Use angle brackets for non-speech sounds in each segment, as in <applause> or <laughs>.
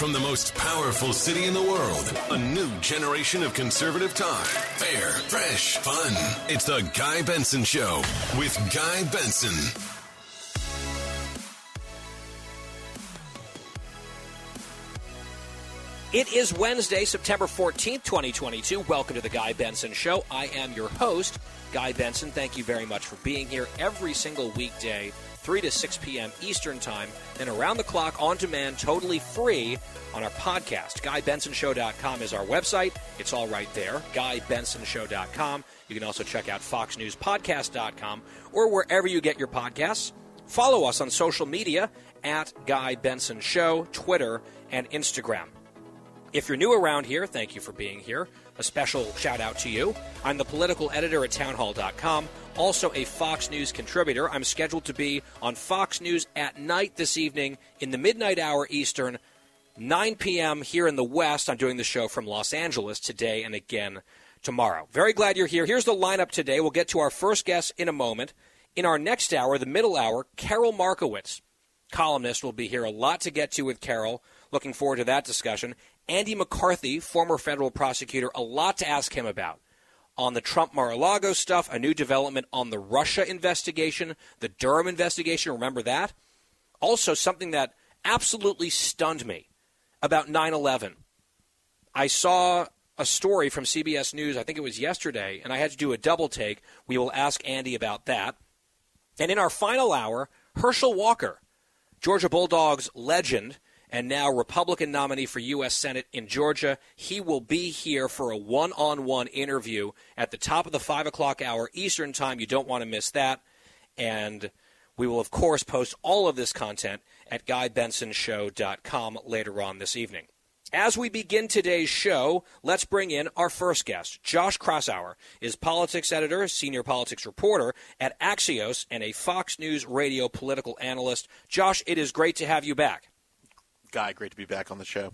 From the most powerful city in the world, a new generation of conservative talk. Fair, fresh, fun. It's the Guy Benson Show with Guy Benson. It is Wednesday, September 14th, 2022. Welcome to the Guy Benson Show. I am your host, Guy Benson. Thank you very much for being here every single weekday 3 to 6 p.m. Eastern Time, and around the clock on demand, totally free on our podcast. GuyBensonShow.com is our website. It's all right there. GuyBensonShow.com. You can also check out FoxNewsPodcast.com or wherever you get your podcasts. Follow us on social media at Guy Benson Show, Twitter, and Instagram. If you're new around here, thank you for being here. A special shout out to you. I'm the political editor at townhall.com, also a Fox News contributor. I'm scheduled to be on Fox News at night this evening in the midnight hour Eastern, 9 p.m. here in the West. I'm doing the show from Los Angeles today and again tomorrow. Very glad you're here. Here's the lineup today. We'll get to our first guest in a moment. In our next hour, the middle hour, Carol Markowitz, columnist, will be here. A lot to get to with Carol. Looking forward to that discussion. Andy McCarthy, former federal prosecutor, a lot to ask him about. On the Trump Mar a Lago stuff, a new development on the Russia investigation, the Durham investigation, remember that? Also, something that absolutely stunned me about 9 11. I saw a story from CBS News, I think it was yesterday, and I had to do a double take. We will ask Andy about that. And in our final hour, Herschel Walker, Georgia Bulldogs legend and now Republican nominee for U.S. Senate in Georgia. He will be here for a one on one interview at the top of the 5 o'clock hour Eastern Time. You don't want to miss that. And we will, of course, post all of this content at GuyBensonShow.com later on this evening. As we begin today's show, let's bring in our first guest. Josh Kraushaar is politics editor, senior politics reporter at Axios, and a Fox News radio political analyst. Josh, it is great to have you back. Guy, great to be back on the show.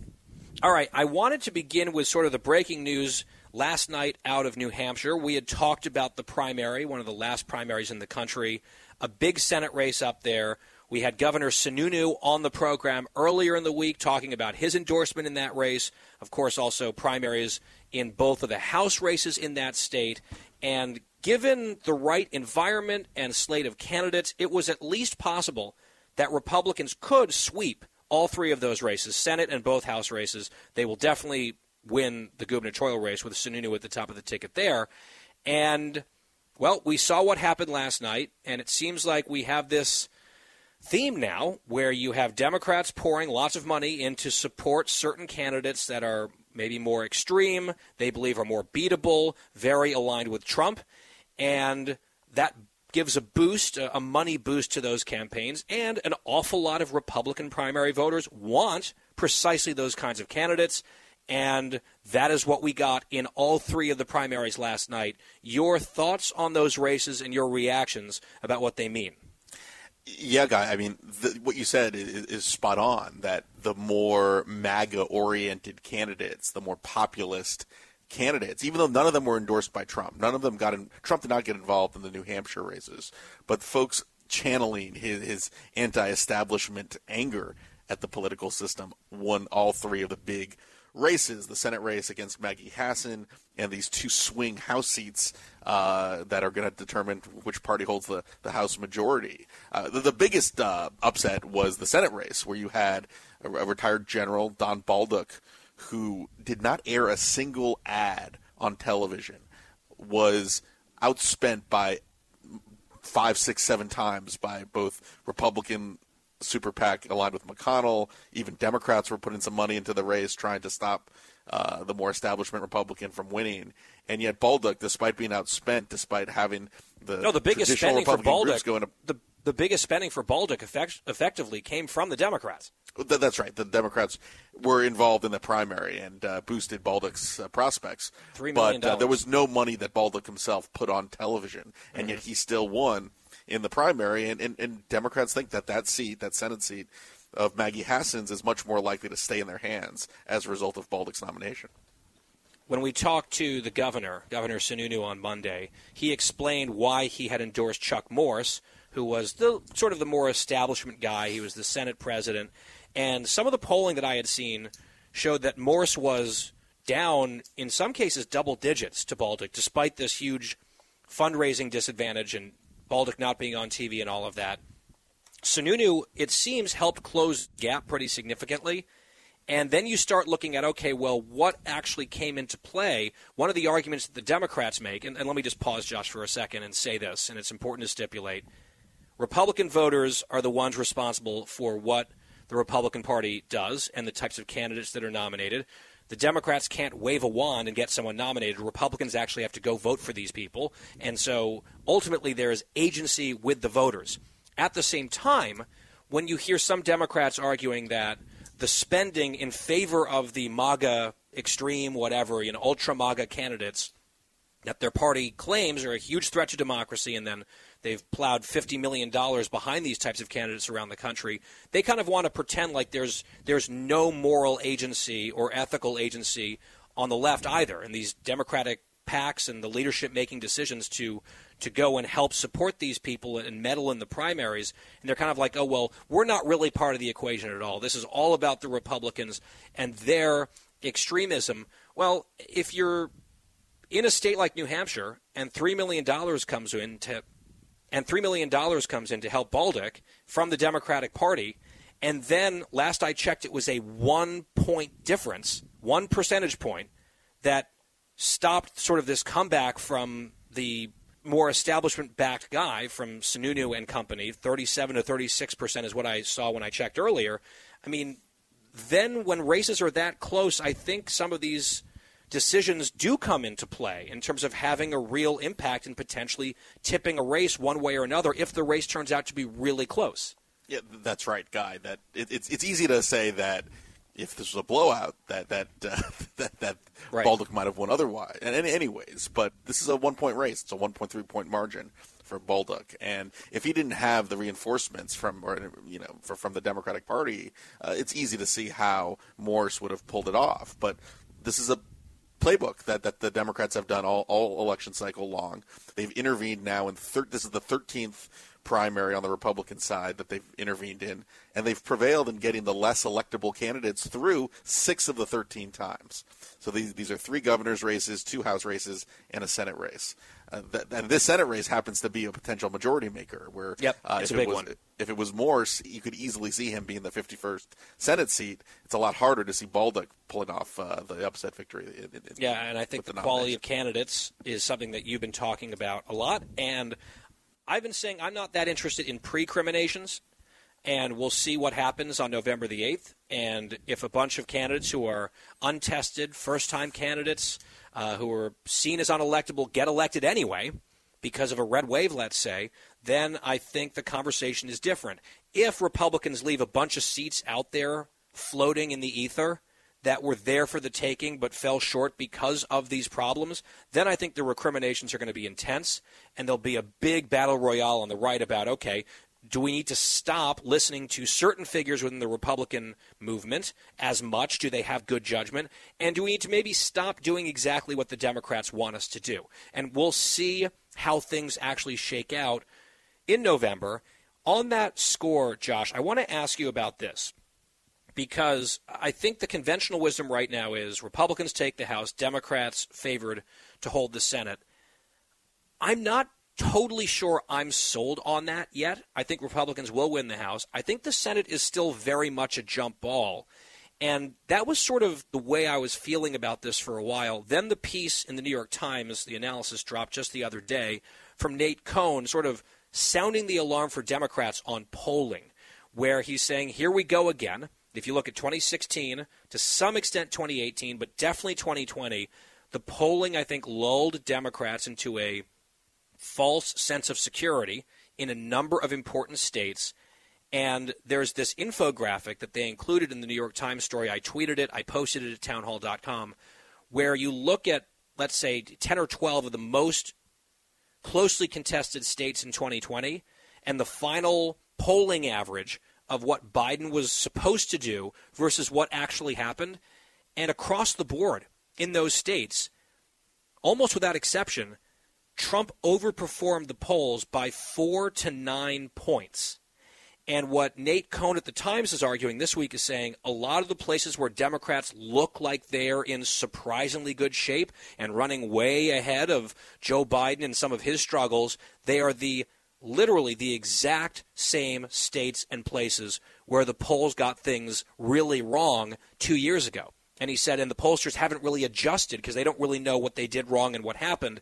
All right, I wanted to begin with sort of the breaking news last night out of New Hampshire. We had talked about the primary, one of the last primaries in the country, a big Senate race up there. We had Governor Sununu on the program earlier in the week talking about his endorsement in that race. Of course, also primaries in both of the House races in that state. And given the right environment and slate of candidates, it was at least possible that Republicans could sweep all three of those races, Senate and both House races. They will definitely win the gubernatorial race with Sununu at the top of the ticket there. And, well, we saw what happened last night, and it seems like we have this theme now where you have Democrats pouring lots of money in to support certain candidates that are maybe more extreme, they believe are more beatable, very aligned with Trump. And that gives a boost, a money boost to those campaigns, and an awful lot of Republican primary voters want precisely those kinds of candidates. And that is what we got in all three of the primaries last night. Your thoughts on those races and your reactions about what they mean? Yeah, guy. I mean, the, what you said is, is, spot on. That the more MAGA-oriented candidates, the more populist candidates, even though none of them were endorsed by Trump. None of them got in. Trump did not get involved in the New Hampshire races, but folks channeling his, his anti-establishment anger at the political system won all three of the big races: the Senate race against Maggie Hassan, and these two swing House seats uh, that are going to determine which party holds the, the House majority. Uh, the, the, biggest uh, upset was the Senate race, where you had a, a retired general Don Bolduc who did not air a single ad on television, was outspent by five, six, seven times by both Republican super PAC aligned with McConnell. Even Democrats were putting some money into the race trying to stop uh, the more establishment Republican from winning. And yet Bolduc, despite being outspent, despite having the no, the biggest spending Republican for Bolduc, going to the the biggest spending for Bolduc effect- effectively came from the Democrats. That's right. The Democrats were involved in the primary and uh, boosted Bolduc's uh, prospects. Three million but uh, there was no money that Bolduc himself put on television, and mm-hmm. yet he still won in the primary. And, and, and Democrats think that that seat, that Senate seat of Maggie Hassan's, is much more likely to stay in their hands as a result of Bolduc's nomination. When we talked to the governor, Governor Sununu, on Monday, he explained why he had endorsed Chuck Morse, who was the sort of the more establishment guy. He was the Senate president and some of the polling that I had seen showed that Morse was down, in some cases, double digits to Bolduc, despite this huge fundraising disadvantage and Bolduc not being on TV and all of that. Sununu, it seems, helped close gap pretty significantly. And then you start looking at, okay, well, what actually came into play? One of the arguments that the Democrats make, and, and let me just pause, Josh, for a second and say this, and it's important to stipulate Republican voters are the ones responsible for what the Republican Party does and the types of candidates that are nominated. The Democrats can't wave a wand and get someone nominated. Republicans actually have to go vote for these people. And so ultimately, there is agency with the voters. At the same time, when you hear some Democrats arguing that the spending in favor of the MAGA extreme, whatever, you know, ultra MAGA candidates that their party claims are a huge threat to democracy, and then they've plowed $50 million behind these types of candidates around the country. They kind of want to pretend like there's, there's no moral agency or ethical agency on the left either. And these Democratic PACs and the leadership making decisions to to go and help support these people and meddle in the primaries. And they're kind of like, oh, well, we're not really part of the equation at all. This is all about the Republicans and their extremism. Well, if you're in a state like New Hampshire and $3 million comes in to and $3 million comes in to help Bolduc from the Democratic Party. And then, last I checked, it was a one point difference, one percentage point, that stopped sort of this comeback from the more establishment backed guy from Sununu and company. 37 to 36 percent is what I saw when I checked earlier. I mean, then when races are that close, I think some of these decisions do come into play in terms of having a real impact and potentially tipping a race one way or another if the race turns out to be really close. Yeah, that's right, Guy. That it, it's it's easy to say that if this was a blowout, that that uh, <laughs> that that right. Bolduc might have won otherwise. And anyways, but this is a one point race. It's a one point three point margin for Bolduc. and if he didn't have the reinforcements from, or you know, for, from the Democratic Party, uh, it's easy to see how Morse would have pulled it off. But this is a playbook that, that the Democrats have done all, all election cycle long. They've intervened now in thir- this is the 13th primary on the Republican side that they've intervened in, and they've prevailed in getting the less electable candidates through six of the 13 times. So these these are three governors' races, two House races, and a Senate race. Uh, that, and this Senate race happens to be a potential majority maker. Where yep, uh, if, it was, if it was Morse, you could easily see him being the 51st Senate seat. It's a lot harder to see Bolduc pulling off uh, the upset victory. In, in, yeah, and I think the, the quality of candidates is something that you've been talking about a lot. And I've been saying I'm not that interested in pre-criminations and we'll see what happens on November the 8th. And if a bunch of candidates who are untested, first time candidates, uh, who are seen as unelectable, get elected anyway because of a red wave, let's say, then I think the conversation is different. If Republicans leave a bunch of seats out there floating in the ether, that were there for the taking but fell short because of these problems, then I think the recriminations are going to be intense and there'll be a big battle royale on the right about, okay, do we need to stop listening to certain figures within the Republican movement as much? Do they have good judgment? And do we need to maybe stop doing exactly what the Democrats want us to do? And we'll see how things actually shake out in November. On that score, Josh, I want to ask you about this because I think the conventional wisdom right now is Republicans take the House, Democrats favored to hold the Senate. I'm not totally sure I'm sold on that yet. I think Republicans will win the House. I think the Senate is still very much a jump ball. And that was sort of the way I was feeling about this for a while. Then the piece in the New York Times, the analysis dropped just the other day from Nate Cohn, sort of sounding the alarm for Democrats on polling, where he's saying, here we go again. If you look at 2016, to some extent 2018, but definitely 2020, the polling, I think, lulled Democrats into a false sense of security, in a number of important states. And there's this infographic that they included in the New York Times story. I tweeted it, I posted it at townhall.com, where you look at, let's say, 10 or 12 of the most closely contested states in 2020, and the final polling average of what Biden was supposed to do versus what actually happened. And across the board in those states, almost without exception, Trump overperformed the polls by four to nine points. And what Nate Cohn at the Times is arguing this week is saying a lot of the places where Democrats look like they're in surprisingly good shape and running way ahead of Joe Biden and some of his struggles, they are the literally the exact same states and places where the polls got things really wrong two years ago. And he said, and the pollsters haven't really adjusted because they don't really know what they did wrong and what happened.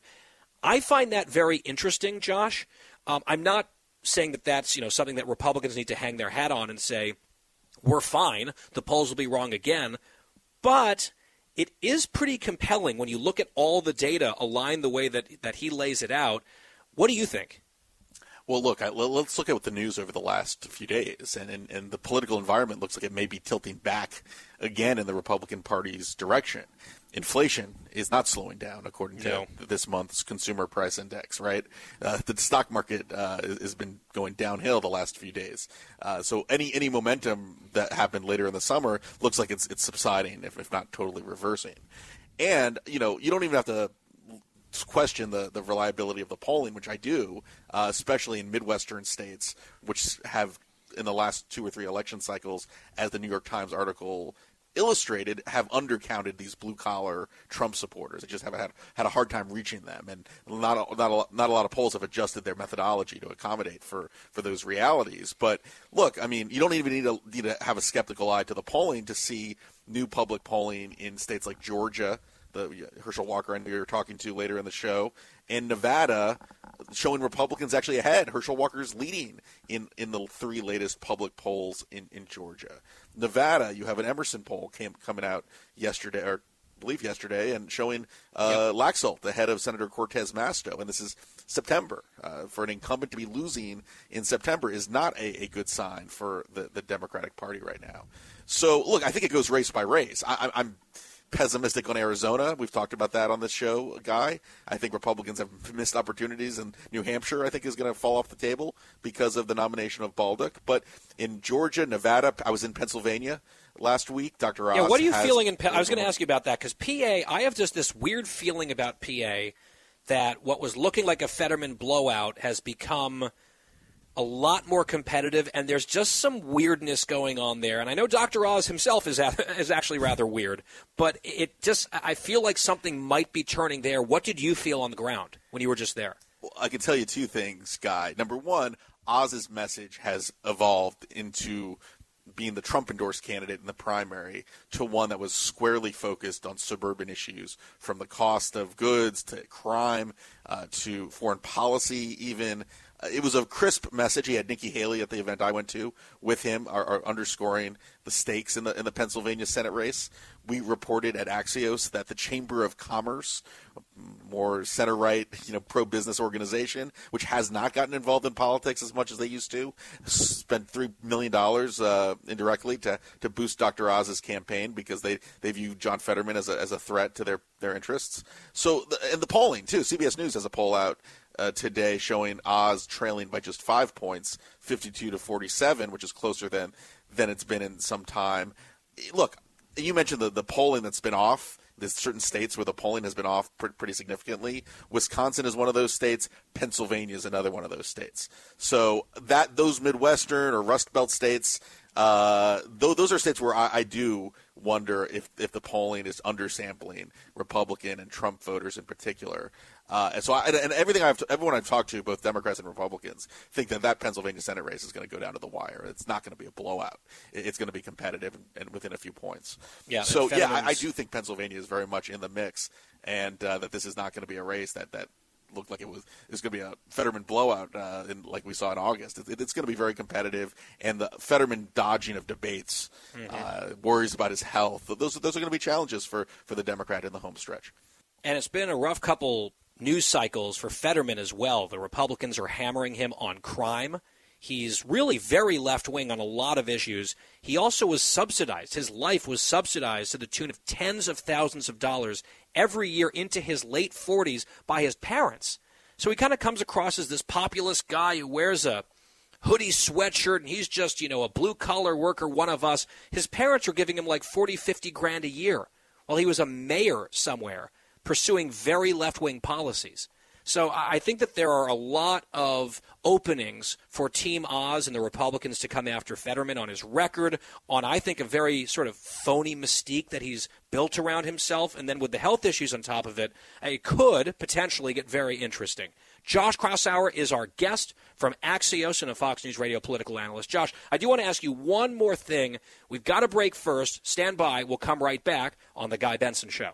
I find that very interesting, Josh. Um, I'm not saying that that's you know something that Republicans need to hang their hat on and say we're fine. The polls will be wrong again, but it is pretty compelling when you look at all the data aligned the way that that he lays it out. What do you think? Well, look, I, let's look at what the news over the last few days, and, and, and the political environment looks like it may be tilting back again in the Republican Party's direction. Inflation is not slowing down, according to no. this month's consumer price index. Right, uh, the stock market uh, has been going downhill the last few days. Uh, so any any momentum that happened later in the summer looks like it's it's subsiding, if, if not totally reversing. And you know, you don't even have to question the, the reliability of the polling, which I do, uh, especially in Midwestern states, which have in the last two or three election cycles, as the New York Times article illustrated, have undercounted these blue collar Trump supporters. They just have had had a hard time reaching them, and not a, not a, not a lot of polls have adjusted their methodology to accommodate for for those realities. But look, I mean, you don't even need to need to have a skeptical eye to the polling to see new public polling in states like Georgia the Herschel Walker and you're talking to later in the show, and Nevada showing Republicans actually ahead. Herschel Walker's leading in, in the three latest public polls in, in Georgia. Nevada, you have an Emerson poll came, coming out yesterday, or I believe yesterday, and showing uh, yep. Laxalt ahead of Senator Cortez Masto, and this is September. Uh, for an incumbent to be losing in September is not a, a good sign for the, the Democratic Party right now. So, look, I think it goes race by race. I, I'm pessimistic on Arizona. We've talked about that on this show, Guy. I think Republicans have missed opportunities, and New Hampshire, I think, is going to fall off the table because of the nomination of Bolduc. But in Georgia, Nevada, I was in Pennsylvania last week. Dr. Oz. Yeah, what are you feeling in? I was going to ask you about that because PA. I have just this weird feeling about PA that what was looking like a Fetterman blowout has become a lot more competitive, and there's just some weirdness going on there. And I know Dr. Oz himself is <laughs> is actually rather weird, but it just I feel like something might be turning there. What did you feel on the ground when you were just there? Well, I can tell you two things, Guy. Number one, Oz's message has evolved into being the Trump endorsed candidate in the primary to one that was squarely focused on suburban issues, from the cost of goods to crime uh, to foreign policy, even it was a crisp message. He had Nikki Haley at the event I went to with him, are, are, underscoring the stakes in the in the Pennsylvania Senate race. We reported at Axios that the Chamber of Commerce, more center right, you know, pro business organization, which has not gotten involved in politics as much as they used to, spent three million dollars uh, indirectly to to boost Dr. Oz's campaign because they they view John Fetterman as a as a threat to their their interests. So, and the polling too. CBS News has a poll out uh, today showing Oz trailing by just five points, 52 to 47, which is closer than than it's been in some time. Look, you mentioned the, the polling that's been off. There's certain states where the polling has been off pretty significantly. Wisconsin is one of those states. Pennsylvania is another one of those states. So that those Midwestern or Rust Belt states, uh, those are states where I, I do wonder if if the polling is undersampling Republican and Trump voters in particular. Uh, and so, I, and everything I've everyone I've talked to, both Democrats and Republicans, think that that Pennsylvania Senate race is going to go down to the wire. It's not going to be a blowout. It's going to be competitive and, and within a few points. Yeah. So yeah, I, I, do think Pennsylvania is very much in the mix, and uh, that this is not going to be a race that that looked like it was it was going to be a Fetterman blowout, uh, in, like we saw in August. It, it's going to be very competitive, and the Fetterman dodging of debates, mm-hmm. uh, worries about his health. Those those are going to be challenges for for the Democrat in the home stretch. And it's been a rough couple news cycles for Fetterman as well. The Republicans are hammering him on crime. He's really very left wing on a lot of issues. He also was subsidized. His life was subsidized to the tune of tens of thousands of dollars every year into his late 40s by his parents. So he kind of comes across as this populist guy who wears a hoodie sweatshirt and he's just, you know, a blue collar worker, one of us. His parents were giving him like 40, 50 grand a year while he was a mayor somewhere pursuing very left wing policies. So I think that there are a lot of openings for Team Oz and the Republicans to come after Fetterman on his record, on I think a very sort of phony mystique that he's built around himself, and then with the health issues on top of it, it could potentially get very interesting. Josh Kraushaar is our guest from Axios and a Fox News Radio political analyst. Josh, I do want to ask you one more thing. We've got a break first. Stand by. We'll come right back on The Guy Benson Show.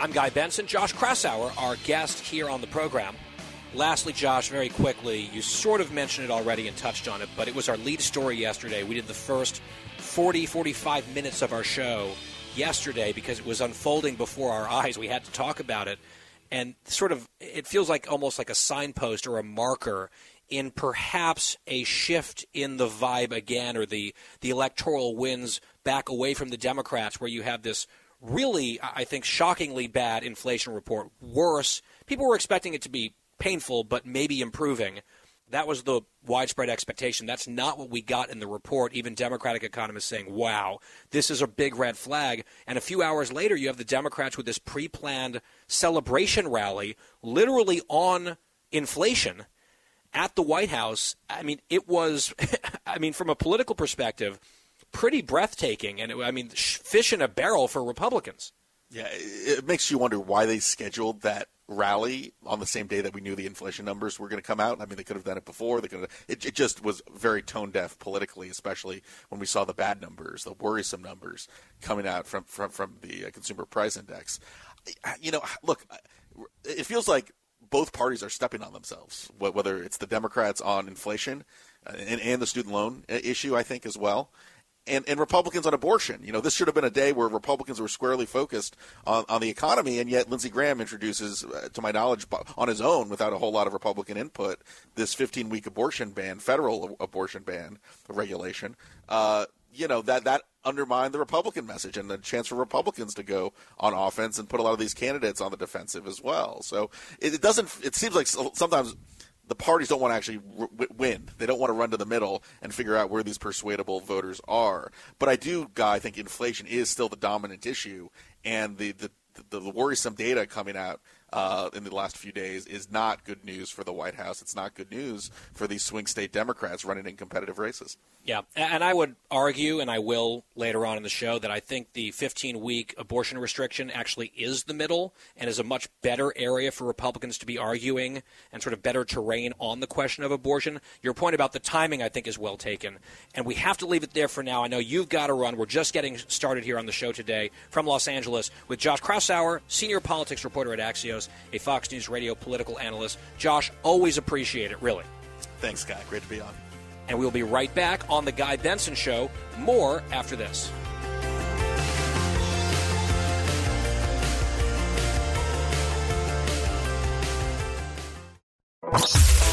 I'm Guy Benson. Josh Kraushaar, our guest here on the program. Lastly, Josh, very quickly, you sort of mentioned it already and touched on it, but it was our lead story yesterday. We did the first 40, 45 minutes of our show yesterday because it was unfolding before our eyes. We had to talk about it. And sort of, it feels like almost like a signpost or a marker in perhaps a shift in the vibe again or the, the electoral winds back away from the Democrats where you have this really, I think, shockingly bad inflation report. Worse. People were expecting it to be painful, but maybe improving. That was the widespread expectation. That's not what we got in the report. Even Democratic economists saying, wow, this is a big red flag. And a few hours later, you have the Democrats with this pre planned celebration rally, literally on inflation at the White House. I mean, it was, <laughs> I mean, from a political perspective, pretty breathtaking. And it, I mean, fish in a barrel for Republicans. Yeah, it makes you wonder why they scheduled that rally on the same day that we knew the inflation numbers were going to come out. I mean, they could have done it before. They could have, it, it just was very tone deaf politically, especially when we saw the bad numbers, the worrisome numbers coming out from from from the uh, consumer price index. You know, look, it feels like both parties are stepping on themselves. Whether it's the Democrats on inflation uh, and, and the student loan uh, issue, I think as well and, and Republicans on abortion. You know, this should have been a day where Republicans were squarely focused on, on the economy, and yet Lindsey Graham introduces, uh, to my knowledge, on his own, without a whole lot of Republican input, this 15 week abortion ban, federal abortion ban regulation. Uh, you know that that undermined the Republican message and the chance for Republicans to go on offense and put a lot of these candidates on the defensive as well. So it, it doesn't. It seems like sometimes the parties don't want to actually win. They don't want to run to the middle and figure out where these persuadable voters are. But I do, Guy, I think inflation is still the dominant issue, and the the, the, the worrisome data coming out uh, in the last few days is not good news for the White House. It's not good news for these swing state Democrats running in competitive races. Yeah, and I would argue, and I will later on in the show, that I think the 15 week abortion restriction actually is the middle and is a much better area for Republicans to be arguing and sort of better terrain on the question of abortion. Your point about the timing, I think, is well taken. And we have to leave it there for now. I know you've got to run. We're just getting started here on the show today from Los Angeles with Josh Kraushaar, senior politics reporter at Axios, a Fox News radio political analyst. Josh, always appreciate it, really. Thanks, Guy. Great to be on and we'll be right back on The Guy Benson Show. More after this.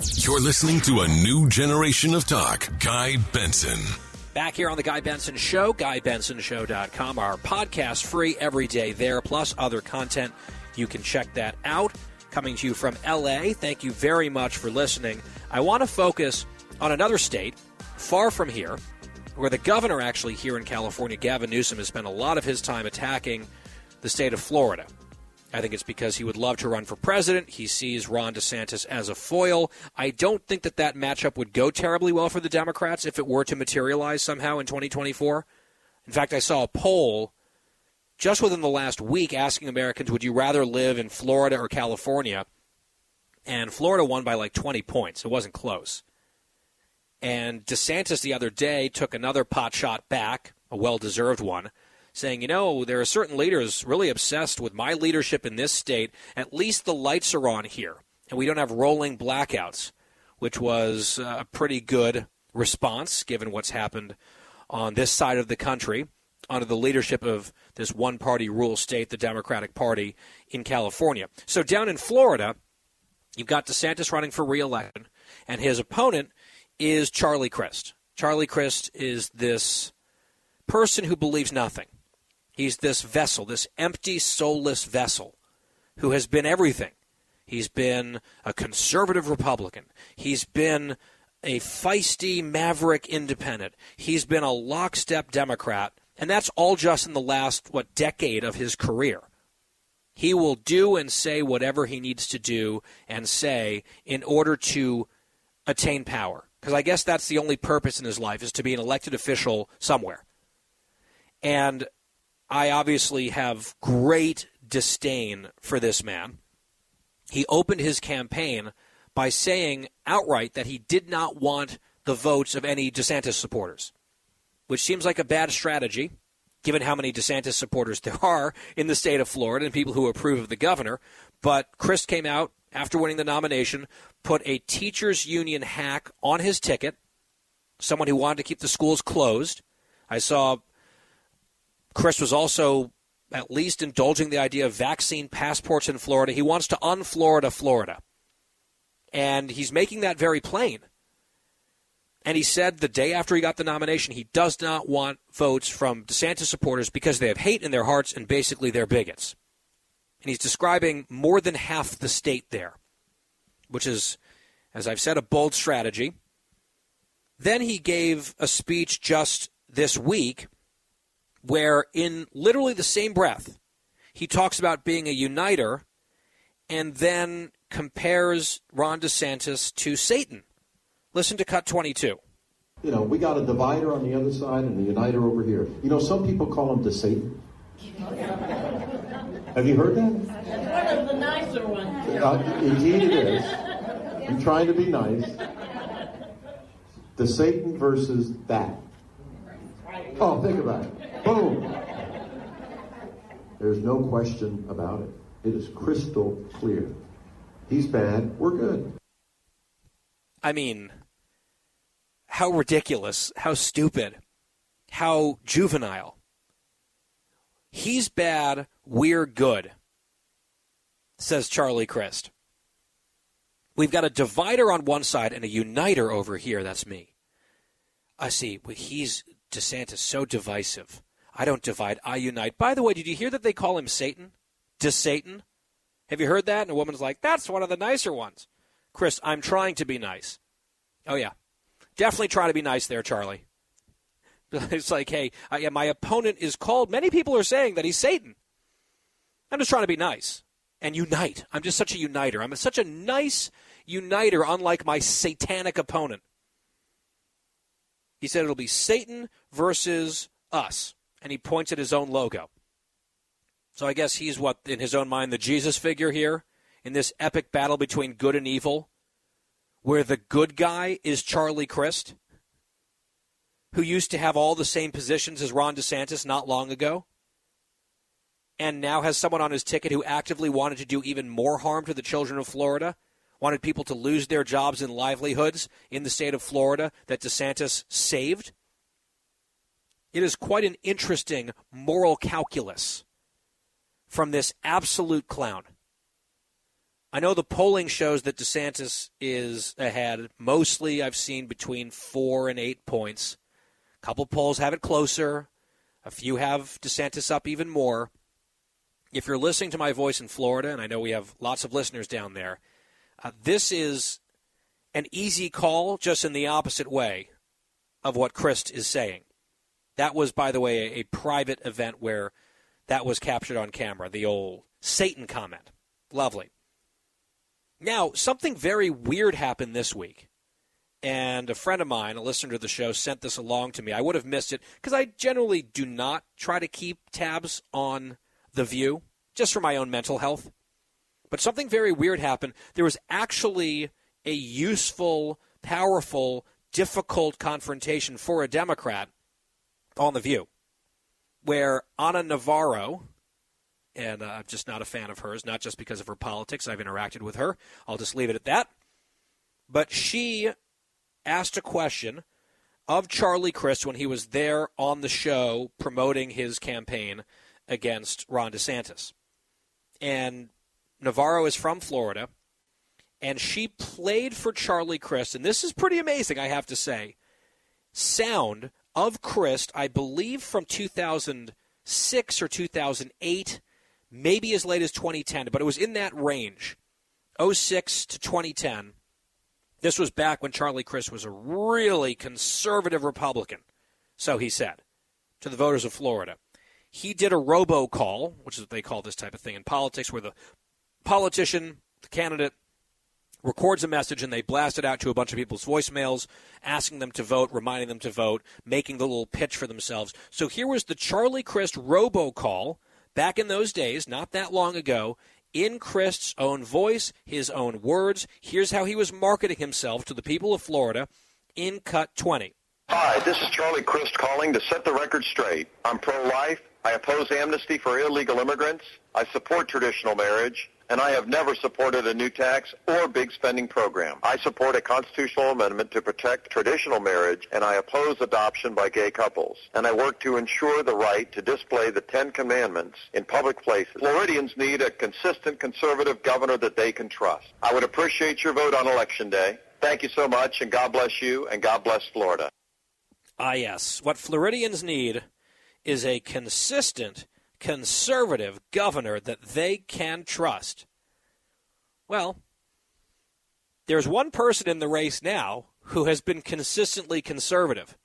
You're listening to a new generation of talk. Guy Benson. Back here on the Guy Benson Show, GuyBensonShow.com. Our podcast free every day there, plus other content. You can check that out. Coming to you from LA. Thank you very much for listening. I want to focus on another state far from here, where the governor actually here in California, Gavin Newsom, has spent a lot of his time attacking the state of Florida. I think it's because he would love to run for president. He sees Ron DeSantis as a foil. I don't think that that matchup would go terribly well for the Democrats if it were to materialize somehow in 2024. In fact, I saw a poll just within the last week asking Americans, would you rather live in Florida or California? And Florida won by like 20 points. It wasn't close. And DeSantis the other day took another pot shot back, a well deserved one saying, you know, there are certain leaders really obsessed with my leadership in this state. At least the lights are on here, and we don't have rolling blackouts, which was uh, a pretty good response given what's happened on this side of the country under the leadership of this one party rule state, the Democratic Party in California. So down in Florida, you've got DeSantis running for reelection, and his opponent is Charlie Crist. Charlie Crist is this person who believes nothing. He's this vessel, this empty, soulless vessel who has been everything. He's been a conservative Republican. He's been a feisty, maverick independent. He's been a lockstep Democrat. And that's all just in the last, what, decade of his career. He will do and say whatever he needs to do and say in order to attain power. Because I guess that's the only purpose in his life is to be an elected official somewhere. And I obviously have great disdain for this man. He opened his campaign by saying outright that he did not want the votes of any DeSantis supporters, which seems like a bad strategy given how many DeSantis supporters there are in the state of Florida and people who approve of the governor. But Crist came out after winning the nomination, put a teachers union hack on his ticket, someone who wanted to keep the schools closed. I saw Crist was also at least indulging the idea of vaccine passports in Florida. He wants to unflorida Florida. And he's making that very plain. And he said the day after he got the nomination, he does not want votes from DeSantis supporters because they have hate in their hearts and basically they're bigots. And he's describing more than half the state there, which is, as I've said, a bold strategy. Then he gave a speech just this week where in literally the same breath, he talks about being a uniter and then compares Ron DeSantis to Satan. Listen to cut 22. You know, we got a divider on the other side and a uniter over here. You know, some people call him the Satan. <laughs> Have you heard that? One of the nicer ones. Uh, indeed, it is. I'm trying to be nice. The Satan versus that. Oh, think about it. Boom. There's no question about it. It is crystal clear. He's bad. We're good. I mean, how ridiculous, how stupid, how juvenile. He's bad, we're good, says Charlie Crist. We've got a divider on one side and a uniter over here. That's me. I see. He's DeSantis so divisive. I don't divide, I unite. By the way, did you hear that they call him Satan? To Satan? Have you heard that? And a woman's like, that's one of the nicer ones. Crist, I'm trying to be nice. Oh, yeah. Definitely try to be nice there, Charlie. <laughs> It's like, hey, I, my opponent is called, many people are saying that he's Satan. I'm just trying to be nice and unite. I'm just such a uniter. I'm such a nice uniter, unlike my satanic opponent. He said it'll be Satan versus us, and he points at his own logo. So I guess he's what, in his own mind, the Jesus figure here in this epic battle between good and evil, where the good guy is Charlie Crist who used to have all the same positions as Ron DeSantis not long ago, and now has someone on his ticket who actively wanted to do even more harm to the children of Florida, wanted people to lose their jobs and livelihoods in the state of Florida that DeSantis saved. It is quite an interesting moral calculus from this absolute clown. I know the polling shows that DeSantis is ahead. Mostly, I've seen between four and eight points A couple polls have it closer. A few have DeSantis up even more. If you're listening to my voice in Florida, and I know we have lots of listeners down there, uh, this is an easy call, just in the opposite way of what Crist is saying. That was, by the way, a, a private event where that was captured on camera, the old Satan comment. Lovely. Now, something very weird happened this week. And a friend of mine, a listener to the show, sent this along to me. I would have missed it because I generally do not try to keep tabs on The View, just for my own mental health. But something very weird happened. There was actually a useful, powerful, difficult confrontation for a Democrat on The View, where Ana Navarro, and uh, I'm just not a fan of hers, not just because of her politics. I've interacted with her. I'll just leave it at that. But she asked a question of Charlie Crist when he was there on the show promoting his campaign against Ron DeSantis. And Navarro is from Florida, and she played for Charlie Crist, and this is pretty amazing, I have to say. Sound of Crist, I believe from 2006 or 2008, maybe as late as 2010, but it was in that range 06 to 2010. This was back when Charlie Crist was a really conservative Republican, so he said to the voters of Florida. He did a robocall, which is what they call this type of thing in politics, where the politician, the candidate, records a message and they blast it out to a bunch of people's voicemails, asking them to vote, reminding them to vote, making the little pitch for themselves. So here was the Charlie Crist robocall back in those days, not that long ago, in Crist's own voice, his own words. Here's how he was marketing himself to the people of Florida in Cut 20. Hi, this is Charlie Crist calling to set the record straight. I'm pro-life. I oppose amnesty for illegal immigrants. I support traditional marriage and I have never supported a new tax or big spending program. I support a constitutional amendment to protect traditional marriage, and I oppose adoption by gay couples. And I work to ensure the right to display the Ten Commandments in public places. Floridians need a consistent conservative governor that they can trust. I would appreciate your vote on Election Day. Thank you so much, and God bless you, and God bless Florida. Ah, yes. What Floridians need is a consistent conservative governor that they can trust. Well, there's one person in the race now who has been consistently conservative,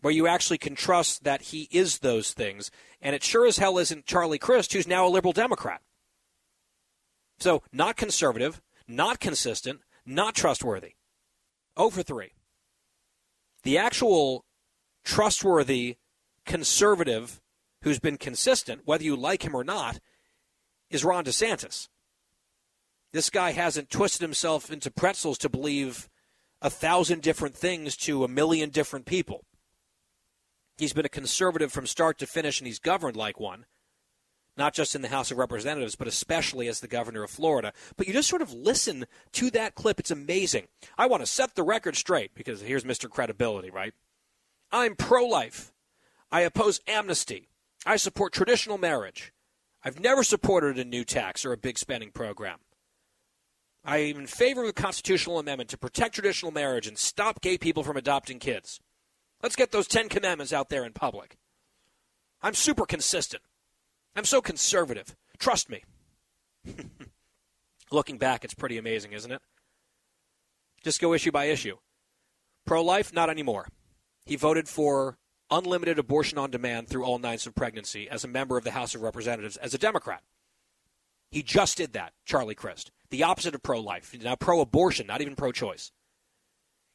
where you actually can trust that he is those things. And it sure as hell isn't Charlie Crist, who's now a liberal Democrat. So, not conservative, not consistent, not trustworthy. Oh Over 3. The actual trustworthy conservative who's been consistent, whether you like him or not, is Ron DeSantis. This guy hasn't twisted himself into pretzels to believe a thousand different things to a million different people. He's been a conservative from start to finish, and he's governed like one, not just in the House of Representatives, but especially as the governor of Florida. But you just sort of listen to that clip. It's amazing. I want to set the record straight because here's Mr. Credibility, right? I'm pro life. I oppose amnesty. I support traditional marriage. I've never supported a new tax or a big spending program. I am in favor of a constitutional amendment to protect traditional marriage and stop gay people from adopting kids. Let's get those Ten Commandments out there in public. I'm super consistent. I'm so conservative. Trust me. <laughs> Looking back, it's pretty amazing, isn't it? Just go issue by issue. Pro life, not anymore. He voted for unlimited abortion on demand through all nights of pregnancy as a member of the House of Representatives as a Democrat. He just did that, Charlie Crist. The opposite of pro life. Now pro abortion, not even pro choice.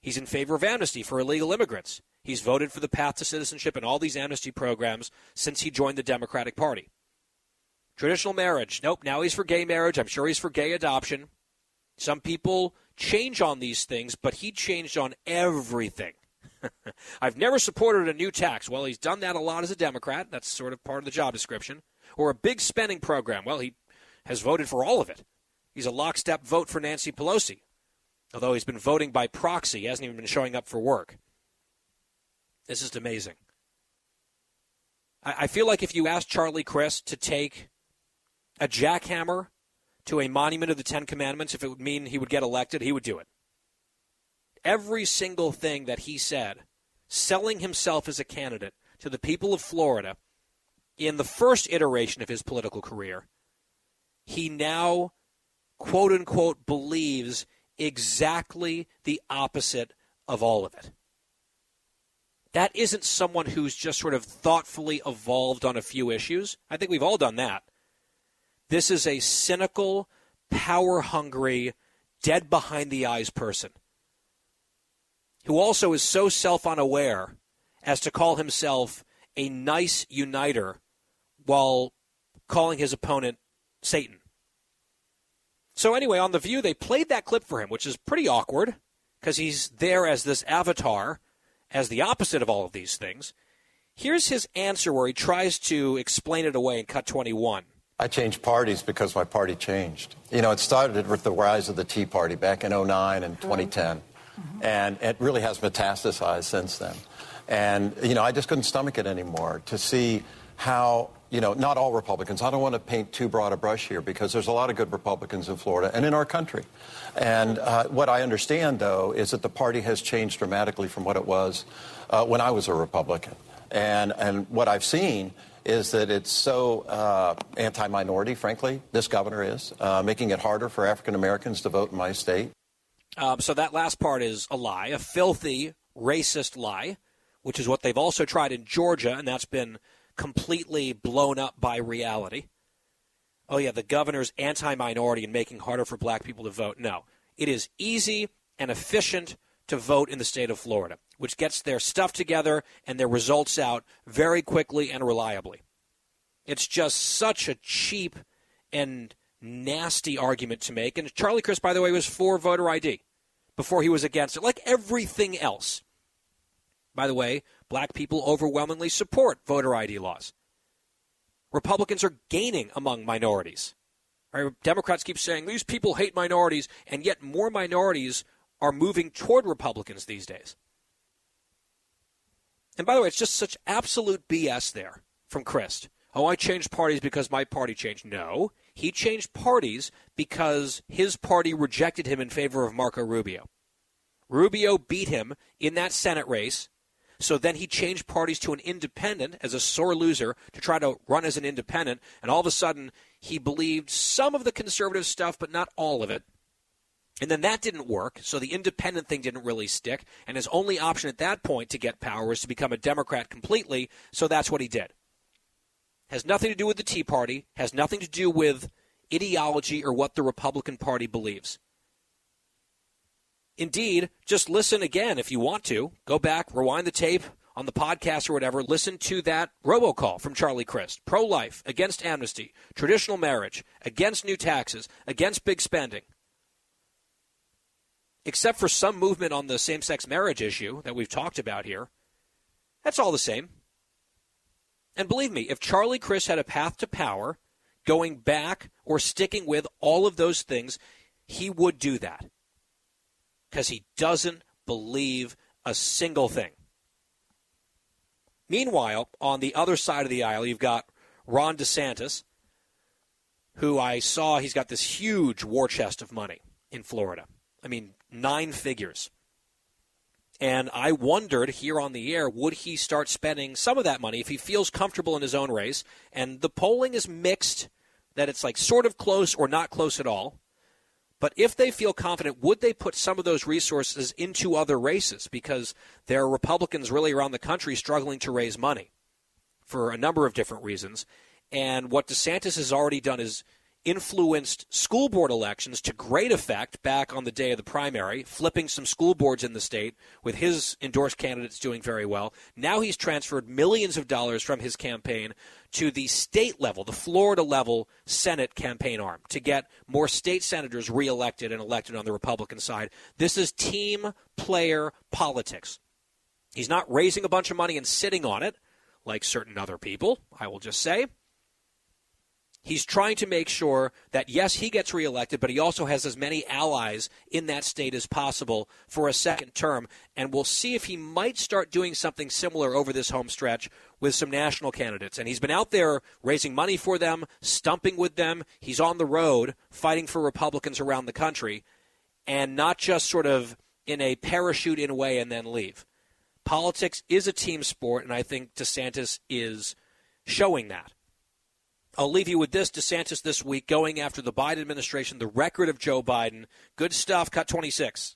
He's in favor of amnesty for illegal immigrants. He's voted for the path to citizenship and all these amnesty programs since he joined the Democratic Party. Traditional marriage. Nope, now he's for gay marriage. I'm sure he's for gay adoption. Some people change on these things, but he changed on everything. <laughs> I've never supported a new tax. Well, he's done that a lot as a Democrat. That's sort of part of the job description. Or a big spending program. Well, he has voted for all of it. He's a lockstep vote for Nancy Pelosi. Although he's been voting by proxy, he hasn't even been showing up for work. This is amazing. I, feel like if you asked Charlie Crist to take a jackhammer to a monument of the Ten Commandments, if it would mean he would get elected, he would do it every single thing that he said selling himself as a candidate to the people of Florida in the first iteration of his political career, he now, quote unquote, believes exactly the opposite of all of it. That isn't someone who's just sort of thoughtfully evolved on a few issues. I think we've all done that. This is a cynical, power hungry, dead behind the eyes person who also is so self unaware as to call himself a nice uniter while calling his opponent Satan. So, anyway, on The View, they played that clip for him, which is pretty awkward because he's there as this avatar, as the opposite of all of these things. Here's his answer where he tries to explain it away in cut 21. I changed parties because my party changed. You know, it started with the rise of the Tea Party back in 09 and 2010. And it really has metastasized since then. And, you know, I just couldn't stomach it anymore to see how, you know, not all Republicans, I don't want to paint too broad a brush here because there's a lot of good Republicans in Florida and in our country. And uh, what I understand, though, is that the party has changed dramatically from what it was uh, when I was a Republican. And, and what I've seen is that it's so uh, anti minority, frankly, this governor is, uh, making it harder for African Americans to vote in my state. Um, so that last part is a lie, a filthy, racist lie, which is what they've also tried in Georgia, and that's been completely blown up by reality. Oh, yeah, the governor's anti minority and making harder for black people to vote. No. It is easy and efficient to vote in the state of Florida, which gets their stuff together and their results out very quickly and reliably. It's just such a cheap and nasty argument to make. And Charlie Crist, by the way, was for voter ID before he was against it, like everything else. By the way, black people overwhelmingly support voter ID laws. Republicans are gaining among minorities. Right? Democrats keep saying these people hate minorities, and yet more minorities are moving toward Republicans these days. And by the way, it's just such absolute BS there from Crist. Oh, I changed parties because my party changed. No, he changed parties because his party rejected him in favor of Marco Rubio. Rubio beat him in that Senate race, so then he changed parties to an independent as a sore loser to try to run as an independent, and all of a sudden he believed some of the conservative stuff, but not all of it. And then that didn't work, so the independent thing didn't really stick, and his only option at that point to get power was to become a Democrat completely, so that's what he did has nothing to do with the Tea Party, has nothing to do with ideology or what the Republican Party believes. Indeed, just listen again if you want to. Go back, rewind the tape on the podcast or whatever. Listen to that robocall from Charlie Crist. Pro life, against amnesty, traditional marriage, against new taxes, against big spending. Except for some movement on the same sex marriage issue that we've talked about here. That's all the same. And believe me, if Charlie Crist had a path to power, going back or sticking with all of those things, he would do that. Because he doesn't believe a single thing. Meanwhile, on the other side of the aisle, you've got Ron DeSantis, who I saw he's got this huge war chest of money in Florida. I mean, nine figures. And I wondered here on the air, would he start spending some of that money if he feels comfortable in his own race? And the polling is mixed, that it's like sort of close or not close at all. But if they feel confident, would they put some of those resources into other races? Because there are Republicans really around the country struggling to raise money for a number of different reasons. And what DeSantis has already done is influenced school board elections to great effect back on the day of the primary, flipping some school boards in the state with his endorsed candidates doing very well. Now he's transferred millions of dollars from his campaign to the state level, the Florida level Senate campaign arm to get more state senators reelected and elected on the Republican side. This is team player politics. He's not raising a bunch of money and sitting on it like certain other people, I will just say. He's trying to make sure that, yes, he gets reelected, but he also has as many allies in that state as possible for a second term. And we'll see if he might start doing something similar over this home stretch with some national candidates. And he's been out there raising money for them, stumping with them. He's on the road fighting for Republicans around the country, and not just sort of in a parachute in a way and then leave. Politics is a team sport, and I think DeSantis is showing that. I'll leave you with this DeSantis this week going after the Biden administration, the record of Joe Biden. Good stuff. Cut 26.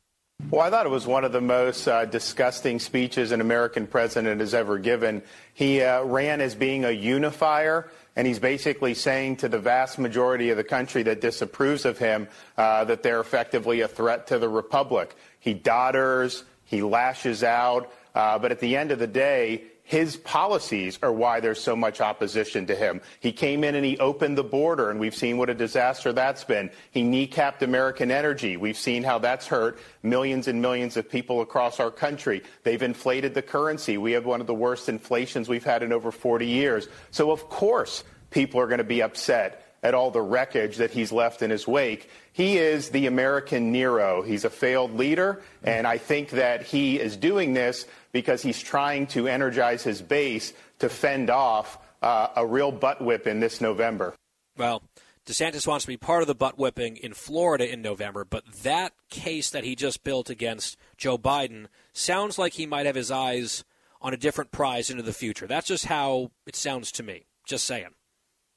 Well, I thought it was one of the most uh, disgusting speeches an American president has ever given. He uh, ran as being a unifier, and he's basically saying to the vast majority of the country that disapproves of him uh, that they're effectively a threat to the republic. He dodders, he lashes out, uh, but at the end of the day, his policies are why there's so much opposition to him. He came in and he opened the border, and we've seen what a disaster that's been. He kneecapped American energy. We've seen how that's hurt millions and millions of people across our country. They've inflated the currency. We have one of the worst inflations we've had in over 40 years. So, of course, people are going to be upset at all the wreckage that he's left in his wake. He is the American Nero. He's a failed leader, and I think that he is doing this because he's trying to energize his base to fend off uh, a real butt whip in this November. Well, DeSantis wants to be part of the butt whipping in Florida in November, but that case that he just built against Joe Biden sounds like he might have his eyes on a different prize into the future. That's just how it sounds to me. Just saying.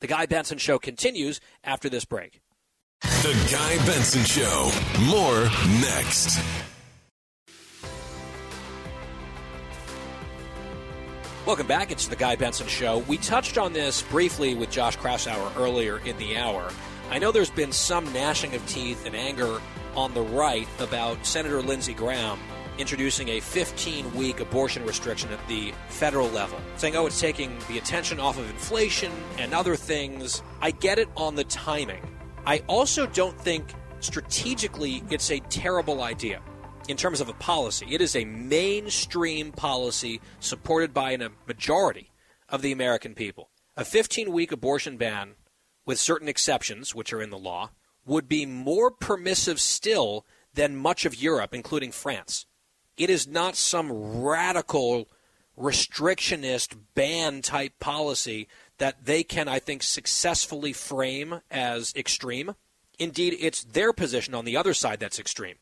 The Guy Benson Show continues after this break. The Guy Benson Show. More next. Welcome back. It's the Guy Benson Show. We touched on this briefly with Josh Kraushaar earlier in the hour. I know there's been some gnashing of teeth and anger on the right about Senator Lindsey Graham introducing a 15 week abortion restriction at the federal level, saying, oh, it's taking the attention off of inflation and other things. I get it on the timing. I also don't think strategically it's a terrible idea in terms of a policy. It is a mainstream policy supported by a majority of the American people. A 15 week abortion ban, with certain exceptions, which are in the law, would be more permissive still than much of Europe, including France. It is not some radical restrictionist ban type policy that they can, I think, successfully frame as extreme. Indeed, it's their position on the other side that's extreme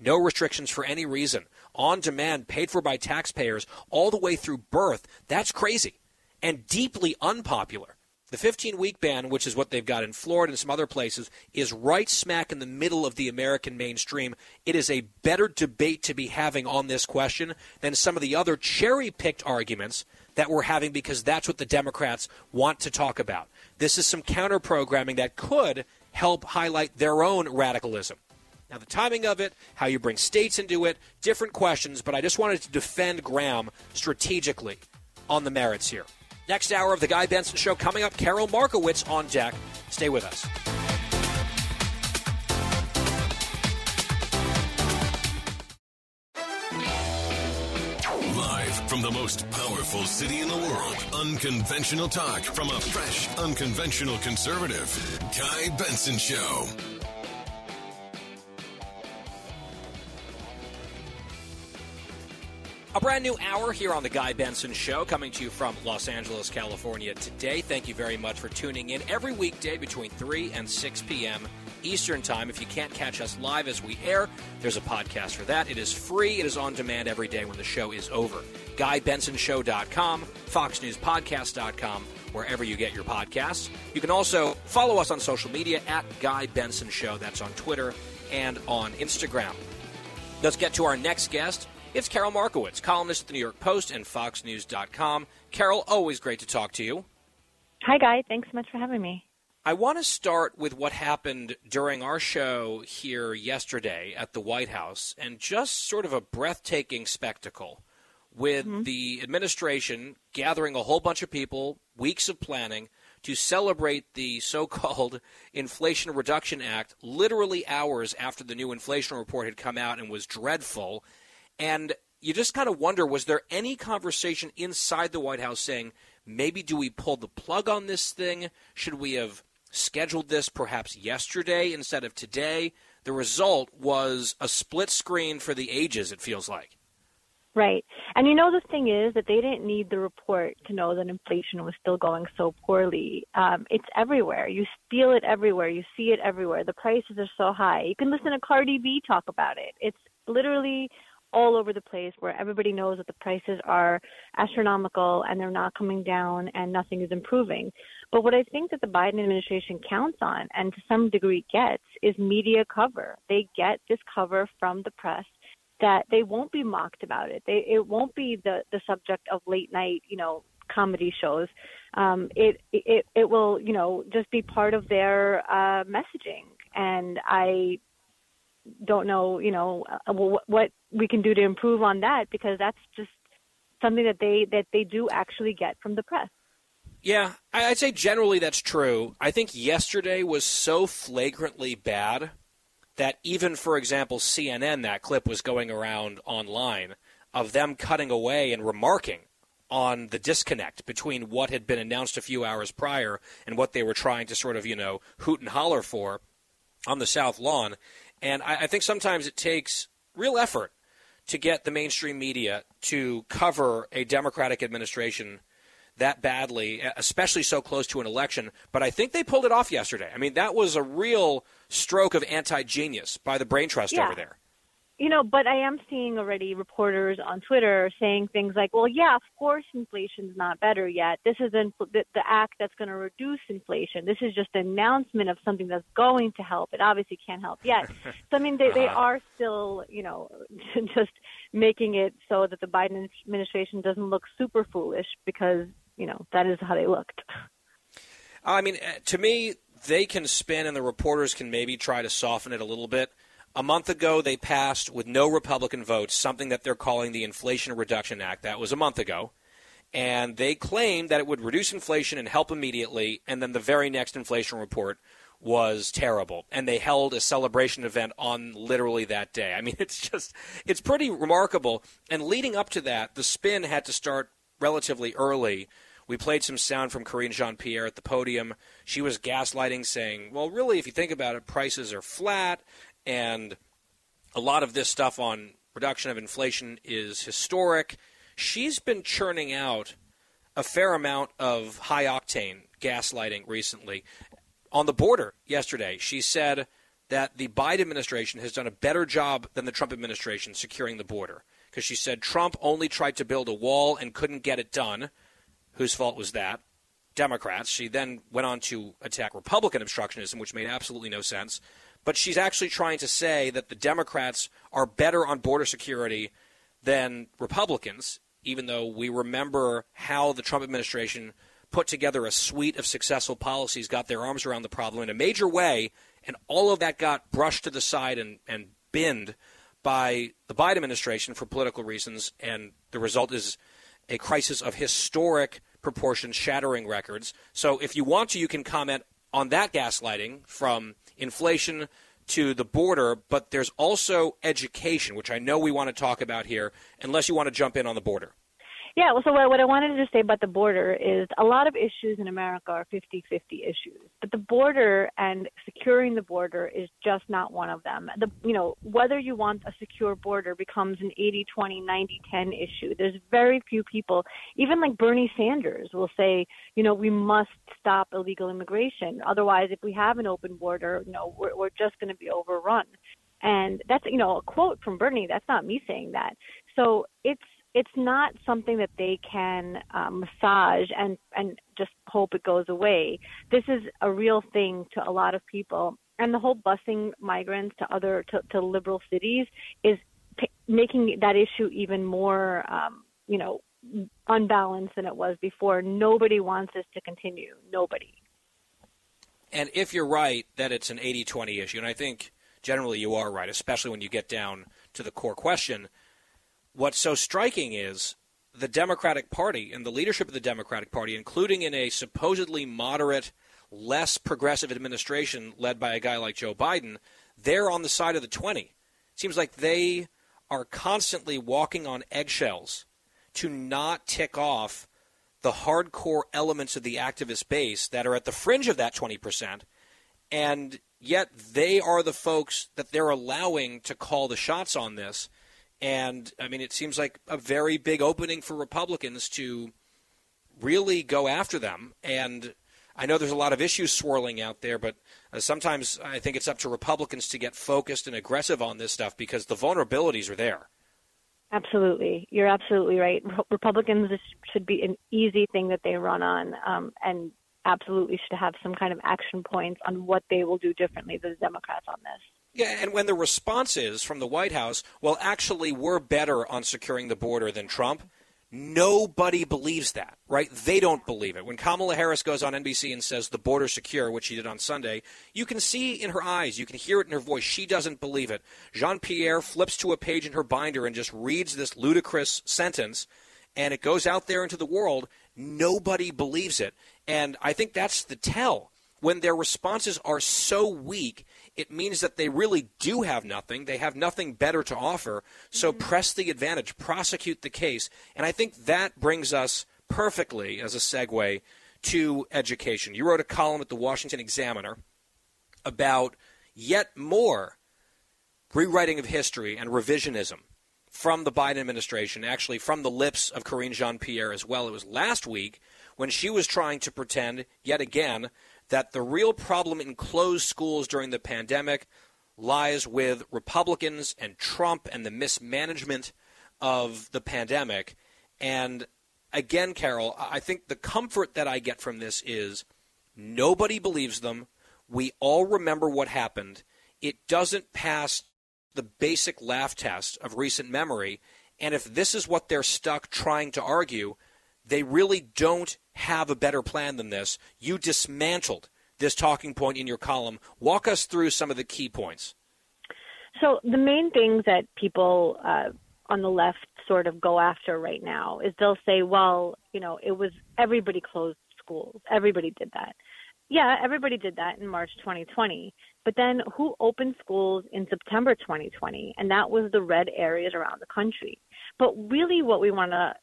no restrictions for any reason, on demand, paid for by taxpayers, all the way through birth. That's crazy and deeply unpopular. The 15 week ban, which is what they've got in Florida and some other places, is right smack in the middle of the American mainstream. It is a better debate to be having on this question than some of the other cherry picked arguments that we're having because that's what the Democrats want to talk about. This is some counter programming that could help highlight their own radicalism. Now, the timing of it, how you bring states into it, different questions, but I just wanted to defend Graham strategically on the merits here. Next hour of the Guy Benson Show coming up, Carol Markowitz on deck. Stay with us. Live from the most powerful city in the world, unconventional talk from a fresh, unconventional conservative. Guy Benson Show. A brand new hour here on The Guy Benson Show, coming to you from Los Angeles, California today. Thank you very much for tuning in every weekday between 3 and 6 p.m. Eastern Time. If you can't catch us live as we air, there's a podcast for that. It is free, it is on demand every day when the show is over. GuyBensonShow.com, FoxNewsPodcast.com, wherever you get your podcasts. You can also follow us on social media at Guy Benson Show. That's on Twitter and on Instagram. Let's get to our next guest. It's Carol Markowitz, columnist at the New York Post and FoxNews.com. Carol, always great to talk to you. Hi, Guy. Thanks so much for having me. I want to start with what happened during our show here yesterday at the White House and just sort of a breathtaking spectacle with mm-hmm. the administration gathering a whole bunch of people, weeks of planning, to celebrate the so called <laughs> Inflation Reduction Act literally hours after the new inflation report had come out and was dreadful. And you just kind of wonder was there any conversation inside the White House saying, maybe do we pull the plug on this thing? Should we have scheduled this perhaps yesterday instead of today? The result was a split screen for the ages, it feels like. Right. And you know, the thing is that they didn't need the report to know that inflation was still going so poorly. Um, it's everywhere. You feel it everywhere. You see it everywhere. The prices are so high. You can listen to Cardi B talk about it. It's literally all over the place where everybody knows that the prices are astronomical and they're not coming down and nothing is improving. But what I think that the Biden administration counts on and to some degree gets is media cover. They get this cover from the press that they won't be mocked about it. They it won't be the the subject of late night, you know, comedy shows. Um, it it it will you know just be part of their uh, messaging, and I don't know you know uh, what we can do to improve on that because that's just something that they that they do actually get from the press. Yeah, I'd say generally that's true. I think yesterday was so flagrantly bad that even, for example, CNN, that clip was going around online of them cutting away and remarking on the disconnect between what had been announced a few hours prior and what they were trying to sort of, you know, hoot and holler for on the South Lawn. And I, I think sometimes it takes real effort to get the mainstream media to cover a Democratic administration that badly, especially so close to an election. But I think they pulled it off yesterday. I mean, that was a real stroke of anti genius by the brain trust yeah. over there. You know, but I am seeing already reporters on Twitter saying things like, "Well, yeah, of course, inflation's not better yet. This isn't the, the act that's going to reduce inflation. This is just an announcement of something that's going to help. It obviously can't help yet." <laughs> so, I mean, they they uh-huh. are still, you know, <laughs> just making it so that the Biden administration doesn't look super foolish because you know that is how they looked. I mean, uh, to me, they can spin, and the reporters can maybe try to soften it a little bit. A month ago, they passed with no Republican votes something that they're calling the Inflation Reduction Act. That was a month ago. And they claimed that it would reduce inflation and help immediately. And then the very next inflation report was terrible. And they held a celebration event on literally that day. I mean, <laughs> it's just, it's pretty remarkable. And leading up to that, the spin had to start relatively early. We played some sound from Karine Jean Pierre at the podium. She was gaslighting, saying, well, really, if you think about it, prices are flat and a lot of this stuff on reduction of inflation is historic. She's been churning out a fair amount of high octane gaslighting recently. On the border yesterday, she said that the Biden administration has done a better job than the Trump administration securing the border. Because she said Trump only tried to build a wall and couldn't get it done. Whose fault was that? Democrats. She then went on to attack Republican obstructionism, which made absolutely no sense but she's actually trying to say that the Democrats are better on border security than Republicans, even though we remember how the Trump administration put together a suite of successful policies, got their arms around the problem in a major way, and all of that got brushed to the side and, and binned by the Biden administration for political reasons, and the result is a crisis of historic proportions, shattering records. So if you want to, you can comment on that gaslighting from inflation to the border, but there's also education, which I know we want to talk about here, unless you want to jump in on the border. Yeah, well, so what, what I wanted to say about the border is a lot of issues in America are 50 50 issues, but the border and securing the border is just not one of them. The, you know, whether you want a secure border becomes an 80 20, 90 10 issue. There's very few people, even like Bernie Sanders, will say, you know, we must stop illegal immigration. Otherwise, if we have an open border, you know, we're, we're just going to be overrun. And that's, you know, a quote from Bernie. That's not me saying that. So it's, it's not something that they can uh, massage and and just hope it goes away. This is a real thing to a lot of people, and the whole busing migrants to other to, to liberal cities is p- making that issue even more, um, you know, unbalanced than it was before. Nobody wants this to continue. Nobody. And if you're right that it's an 80-20 issue, and I think generally you are right, especially when you get down to the core question what's so striking is the Democratic Party and the leadership of the Democratic Party, including in a supposedly moderate, less progressive administration led by a guy like Joe Biden, they're on the side of the 20. It seems like they are constantly walking on eggshells to not tick off the hardcore elements of the activist base that are at the fringe of that 20%. And yet they are the folks that they're allowing to call the shots on this. And I mean, it seems like a very big opening for Republicans to really go after them. And I know there's a lot of issues swirling out there, but uh, sometimes I think it's up to Republicans to get focused and aggressive on this stuff because the vulnerabilities are there. Absolutely, you're absolutely right. Republicans this should be an easy thing that they run on, um, and absolutely should have some kind of action points on what they will do differently than the Democrats on this. Yeah, and when the response is from the White House, well, actually, we're better on securing the border than Trump. Nobody believes that, right? They don't believe it. When Kamala Harris goes on NBC and says the border's secure, which she did on Sunday, you can see in her eyes, you can hear it in her voice. She doesn't believe it. Jean Pierre flips to a page in her binder and just reads this ludicrous sentence, and it goes out there into the world. Nobody believes it. And I think that's the tell. When their responses are so weak, it means that they really do have nothing. They have nothing better to offer. So mm-hmm. press the advantage, prosecute the case. And I think that brings us perfectly as a segue to education. You wrote a column at the Washington Examiner about yet more rewriting of history and revisionism from the Biden administration, actually from the lips of Karine Jean Pierre as well. It was last week when she was trying to pretend, yet again, that the real problem in closed schools during the pandemic lies with Republicans and Trump and the mismanagement of the pandemic. And again, Carol, I think the comfort that I get from this is nobody believes them. We all remember what happened. It doesn't pass the basic laugh test of recent memory. And if this is what they're stuck trying to argue, they really don't have a better plan than this. You dismantled this talking point in your column. Walk us through some of the key points. So, the main things that people uh, on the left sort of go after right now is they'll say, well, you know, it was everybody closed schools. Everybody did that. Yeah, everybody did that in March 2020. But then who opened schools in September 2020? And that was the red areas around the country. But really, what we want to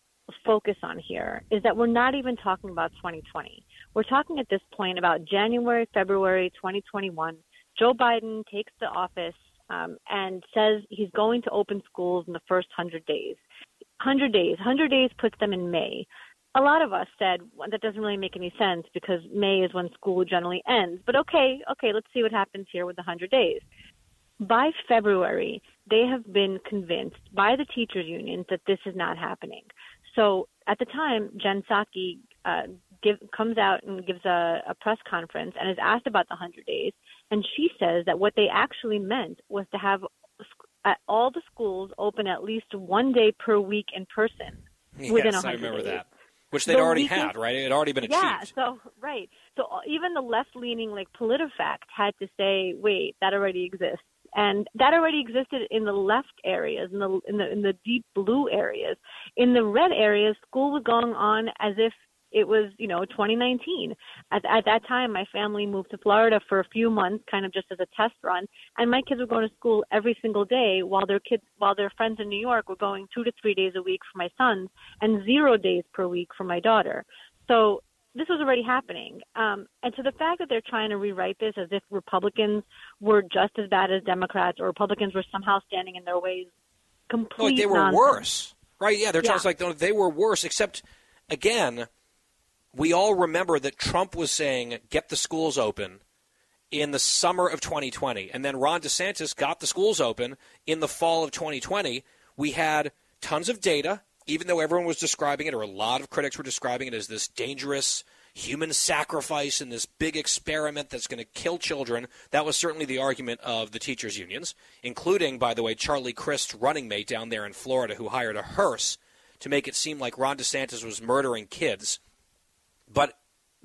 focus on here is that we're not even talking about 2020. We're talking at this point about January, February 2021. Joe Biden takes the office um, and says he's going to open schools in the first 100 days. 100 days. 100 days puts them in May. A lot of us said well, that doesn't really make any sense because May is when school generally ends. But okay, okay, let's see what happens here with the 100 days. By February, they have been convinced by the teachers' unions that this is not happening. So at the time, Jen Psaki uh, give, comes out and gives a, a press conference and is asked about the 100 days. And she says that what they actually meant was to have at all the schools open at least one day per week in person yes, within 100 I remember days. that. Which they'd The already weekend- had, right? It had already been achieved. Yeah, so right. So even the left-leaning like PolitiFact had to say, "Wait, that already exists." And that already existed in the left areas, in the in the in the deep blue areas. In the red areas, school was going on as if it was, you know, 2019. At, at that time, my family moved to Florida for a few months, kind of just as a test run, and my kids were going to school every single day, while their kids, while their friends in New York were going two to three days a week for my sons, and zero days per week for my daughter. So this was already happening. Um, and so the fact that they're trying to rewrite this as if Republicans were just as bad as Democrats or Republicans were somehow standing in their ways, complete like they were nonsense. worse, right? Yeah, they're Yeah. trying to like no, they were worse. Except, again, we all remember that Trump was saying get the schools open in the summer of 2020, and then Ron DeSantis got the schools open in the fall of 2020. We had tons of data, even though everyone was describing it, or a lot of critics were describing it as this dangerous human sacrifice and this big experiment that's going to kill children. That was certainly the argument of the teachers' unions, including, by the way, Charlie Crist's running mate down there in Florida, who hired a hearse to make it seem like Ron DeSantis was murdering kids. But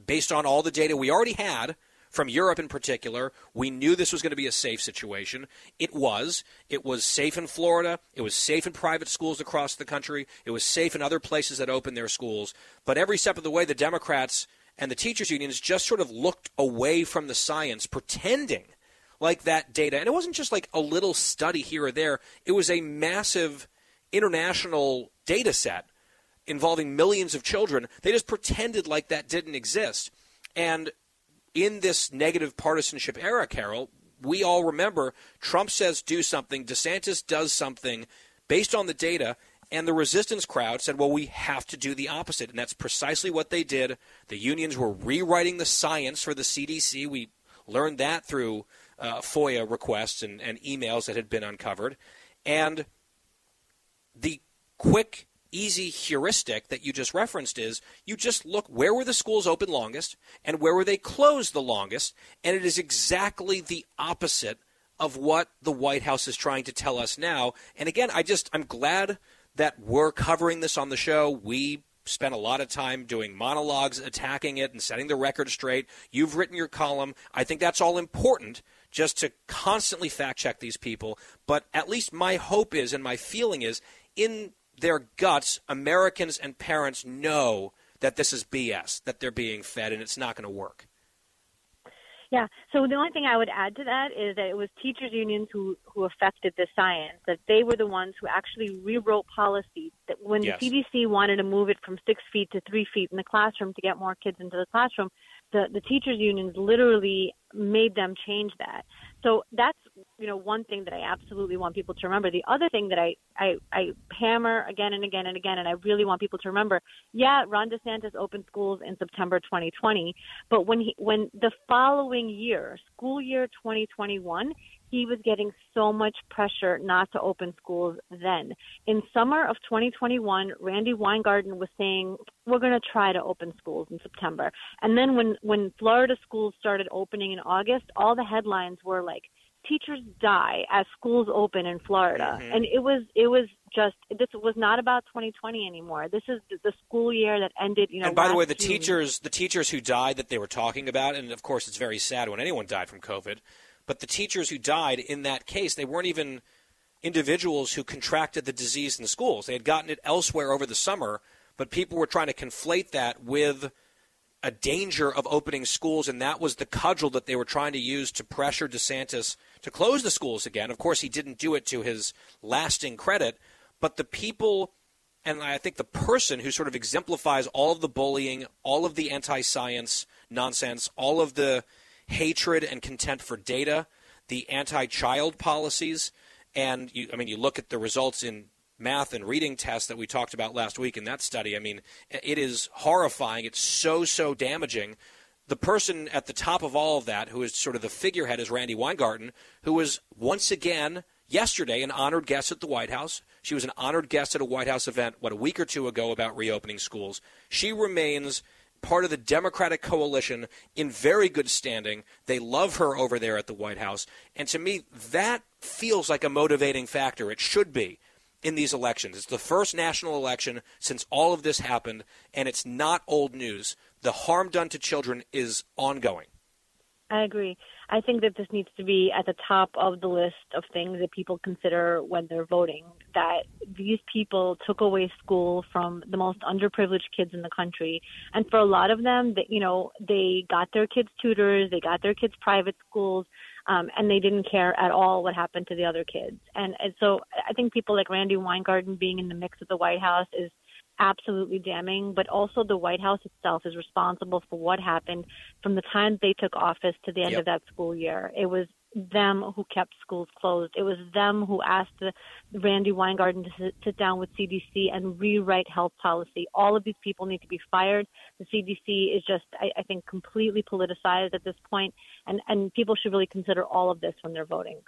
based on all the data we already had from Europe in particular, we knew this was going to be a safe situation. It was. It was safe in Florida. It was safe in private schools across the country. It was safe in other places that opened their schools. But every step of the way, the Democrats and the teachers' unions just sort of looked away from the science, pretending like that data. And it wasn't just like a little study here or there, it was a massive international data set involving millions of children. They just pretended like that didn't exist. And in this negative partisanship era, Carol, we all remember Trump says do something, DeSantis does something based on the data, and the resistance crowd said, well, we have to do the opposite. And that's precisely what they did. The unions were rewriting the science for the CDC. We learned that through uh, FOIA requests and, and emails that had been uncovered. And the quick, easy heuristic that you just referenced is you just look where were the schools open longest and where were they closed the longest, and it is exactly the opposite of what the White House is trying to tell us now. And again, I just I'm glad that we're covering this on the show. We spent a lot of time doing monologues, attacking it, and setting the record straight. You've written your column. I think that's all important just to constantly fact check these people. But at least my hope is and my feeling is in their guts, Americans and parents know that this is BS, that they're being fed, and it's not going to work. Yeah. So the only thing I would add to that is that it was teachers unions who who affected the science. That they were the ones who actually rewrote policy. That when yes. the CDC wanted to move it from six feet to three feet in the classroom to get more kids into the classroom, the the teachers unions literally made them change that. So that's you know one thing that I absolutely want people to remember. The other thing that I I, I hammer again and again and again, and I really want people to remember. Yeah, Ron DeSantis opened schools in September 2020, but when he when the following year, school year 2021, he was getting so much pressure not to open schools then. In summer of 2021, Randi Weingarten was saying, we're going to try to open schools in September. And then when, when Florida schools started opening in August, all the headlines were like, teachers die as schools open in Florida. Mm-hmm. And it was, it was just, this was not about 2020 anymore. This is the school year that ended, you know. And by the way, the June. teachers, the teachers who died that they were talking about, and of course it's very sad when anyone died from COVID, but the teachers who died in that case, they weren't even individuals who contracted the disease in the schools. They had gotten it elsewhere over the summer, but people were trying to conflate that with a danger of opening schools, and that was the cudgel that they were trying to use to pressure DeSantis to close the schools again. Of course, he didn't do it to his lasting credit, but the people and I think the person who sort of exemplifies all of the bullying, all of the anti science nonsense, all of the hatred and contempt for data, the anti-child policies, and you, I mean, you look at the results in math and reading tests that we talked about last week in that study. I mean, it is horrifying. It's so so damaging. The person at the top of all of that, who is sort of the figurehead, is Randi Weingarten, who was once again yesterday an honored guest at the White House. She was an honored guest at a White House event, what, a week or two ago about reopening schools. She remains part of the Democratic coalition in very good standing. They love her over there at the White House. And to me, that feels like a motivating factor. It should be in these elections. It's the first national election since all of this happened, and it's not old news. The harm done to children is ongoing. I agree. I think that this needs to be at the top of the list of things that people consider when they're voting. That these people took away school from the most underprivileged kids in the country, and for a lot of them, that you know, they got their kids tutors, they got their kids private schools, um, and they didn't care at all what happened to the other kids. And, and so I think people like Randi Weingarten being in the mix at the White House is absolutely damning, but also the White House itself is responsible for what happened from the time they took office to the end yep. of that school year. It was them who kept schools closed. It was them who asked the, Randi Weingarten to sit, sit down with CDC and rewrite health policy. All of these people need to be fired. The CDC is just, I, I think, completely politicized at this point, and, and people should really consider all of this when they're voting.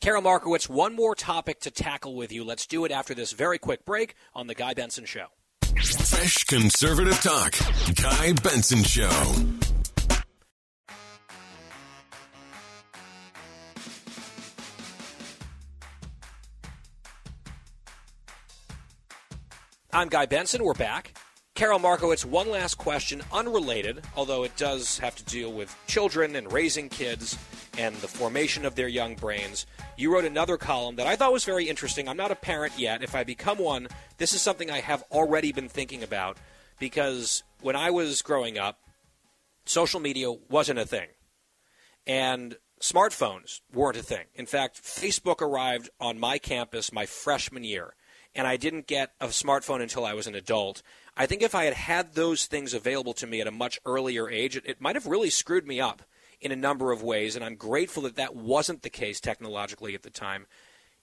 Carol Markowitz, one more topic to tackle with you. Let's do it after this very quick break on The Guy Benson Show. Fresh conservative talk. Guy Benson Show. I'm Guy Benson. We're back. Carol Markowitz, one last question, unrelated, although it does have to deal with children and raising kids and the formation of their young brains. You wrote another column that I thought was very interesting. I'm not a parent yet. If I become one, this is something I have already been thinking about because when I was growing up, social media wasn't a thing. And smartphones weren't a thing. In fact, Facebook arrived on my campus my freshman year, and I didn't get a smartphone until I was an adult. I think if I had had those things available to me at a much earlier age, it, it might have really screwed me up in a number of ways, and I'm grateful that that wasn't the case technologically at the time.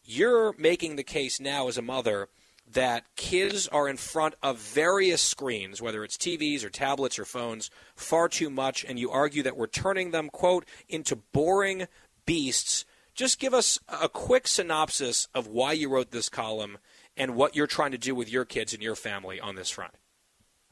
You're making the case now as a mother that kids are in front of various screens, whether it's TVs or tablets or phones, far too much, and you argue that we're turning them, quote, into boring beasts. Just give us a quick synopsis of why you wrote this column and what you're trying to do with your kids and your family on this front.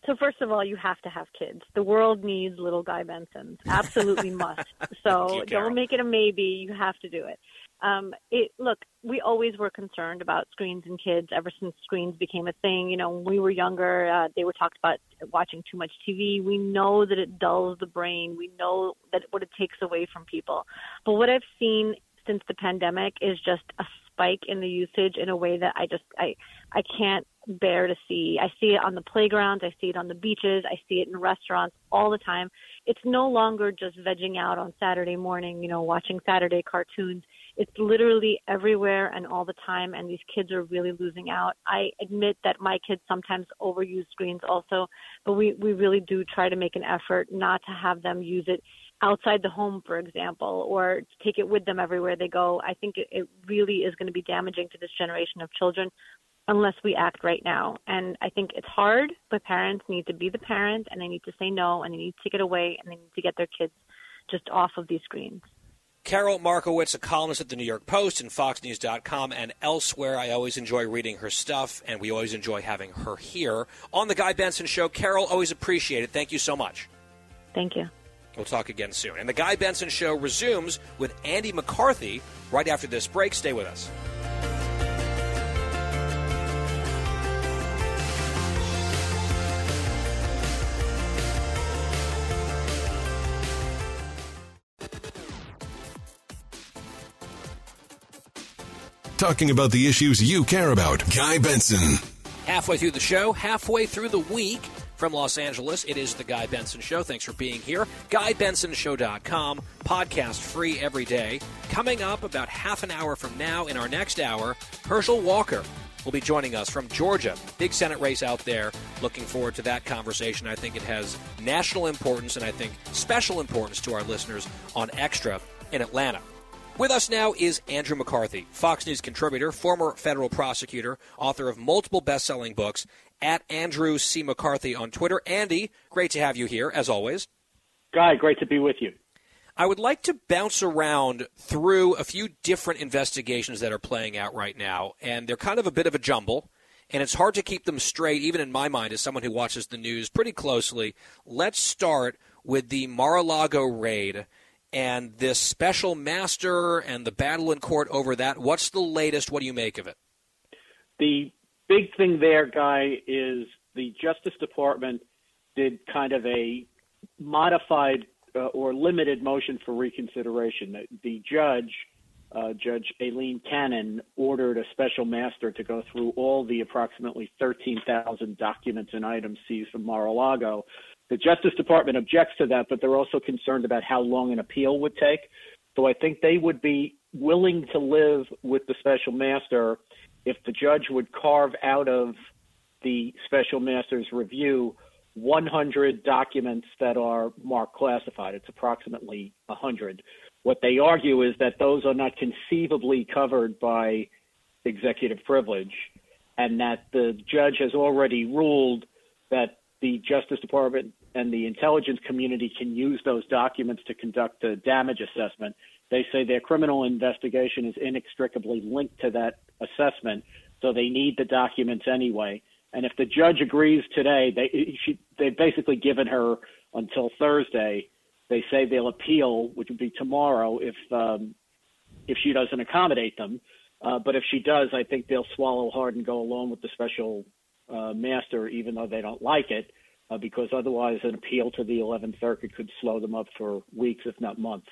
So first of all, you have to have kids. The world needs little Guy Bensons. Absolutely <laughs> must. So you, don't make it a maybe. You have to do it. Um, it look, we always were concerned about screens and kids ever since screens became a thing. You know, when we were younger, uh, they were talked about watching too much TV. We know that it dulls the brain. We know that what it takes away from people. But what I've seen since the pandemic is just a spike in the usage in a way that I just I I can't bear to see. I see it on the playgrounds, I see it on the beaches, I see it in restaurants all the time. It's no longer just vegging out on Saturday morning, you know, watching Saturday cartoons. It's literally everywhere and all the time and these kids are really losing out. I admit that my kids sometimes overuse screens also, but we we really do try to make an effort not to have them use it outside the home, for example, or take it with them everywhere they go. I think it, it really is going to be damaging to this generation of children unless we act right now. And I think it's hard, but parents need to be the parent and they need to say no and they need to take it away and they need to get their kids just off of these screens. Carol Markowitz, a columnist at the New York Post and FoxNews.com and elsewhere. I always enjoy reading her stuff, and we always enjoy having her here on The Guy Benson Show. Carol, always appreciate it. Thank you so much. Thank you. We'll talk again soon. And The Guy Benson Show resumes with Andy McCarthy right after this break. Stay with us. Talking about the issues you care about. Guy Benson. Halfway through the show, halfway through the week from Los Angeles, it is the Guy Benson Show. Thanks for being here. GuyBensonShow.com, podcast free every day. Coming up about half an hour from now in our next hour, Herschel Walker will be joining us from Georgia. Big Senate race out there. Looking forward to that conversation. I think it has national importance and I think special importance to our listeners on Extra in Atlanta. With us now is Andrew McCarthy, Fox News contributor, former federal prosecutor, author of multiple best selling books, at Andrew C. McCarthy on Twitter. Andy, great to have you here, as always. Guy, great to be with you. I would like to bounce around through a few different investigations that are playing out right now, and they're kind of a bit of a jumble, and it's hard to keep them straight, even in my mind, as someone who watches the news pretty closely. Let's start with the Mar a Lago raid and this special master and the battle in court over that. What's the latest? What do you make of it? The big thing there, Guy, is the Justice Department did kind of a modified uh, or limited motion for reconsideration. The, the judge, uh, Judge Aileen Cannon, ordered a special master to go through all the approximately 13,000 documents and items seized from Mar-a-Lago the Justice Department objects to that, but they're also concerned about how long an appeal would take. So I think they would be willing to live with the special master if the judge would carve out of the special master's review 100 documents that are marked classified. It's approximately 100. What they argue is that those are not conceivably covered by executive privilege, and that the judge has already ruled that the Justice Department and the intelligence community can use those documents to conduct a damage assessment. They say their criminal investigation is inextricably linked to that assessment, so they need the documents anyway. And if the judge agrees today, they she, they've basically given her until Thursday. They say they'll appeal, which would be tomorrow, if um, if she doesn't accommodate them. Uh, but if she does, I think they'll swallow hard and go along with the special uh, master, even though they don't like it, uh, because otherwise an appeal to the 11th Circuit could slow them up for weeks, if not months.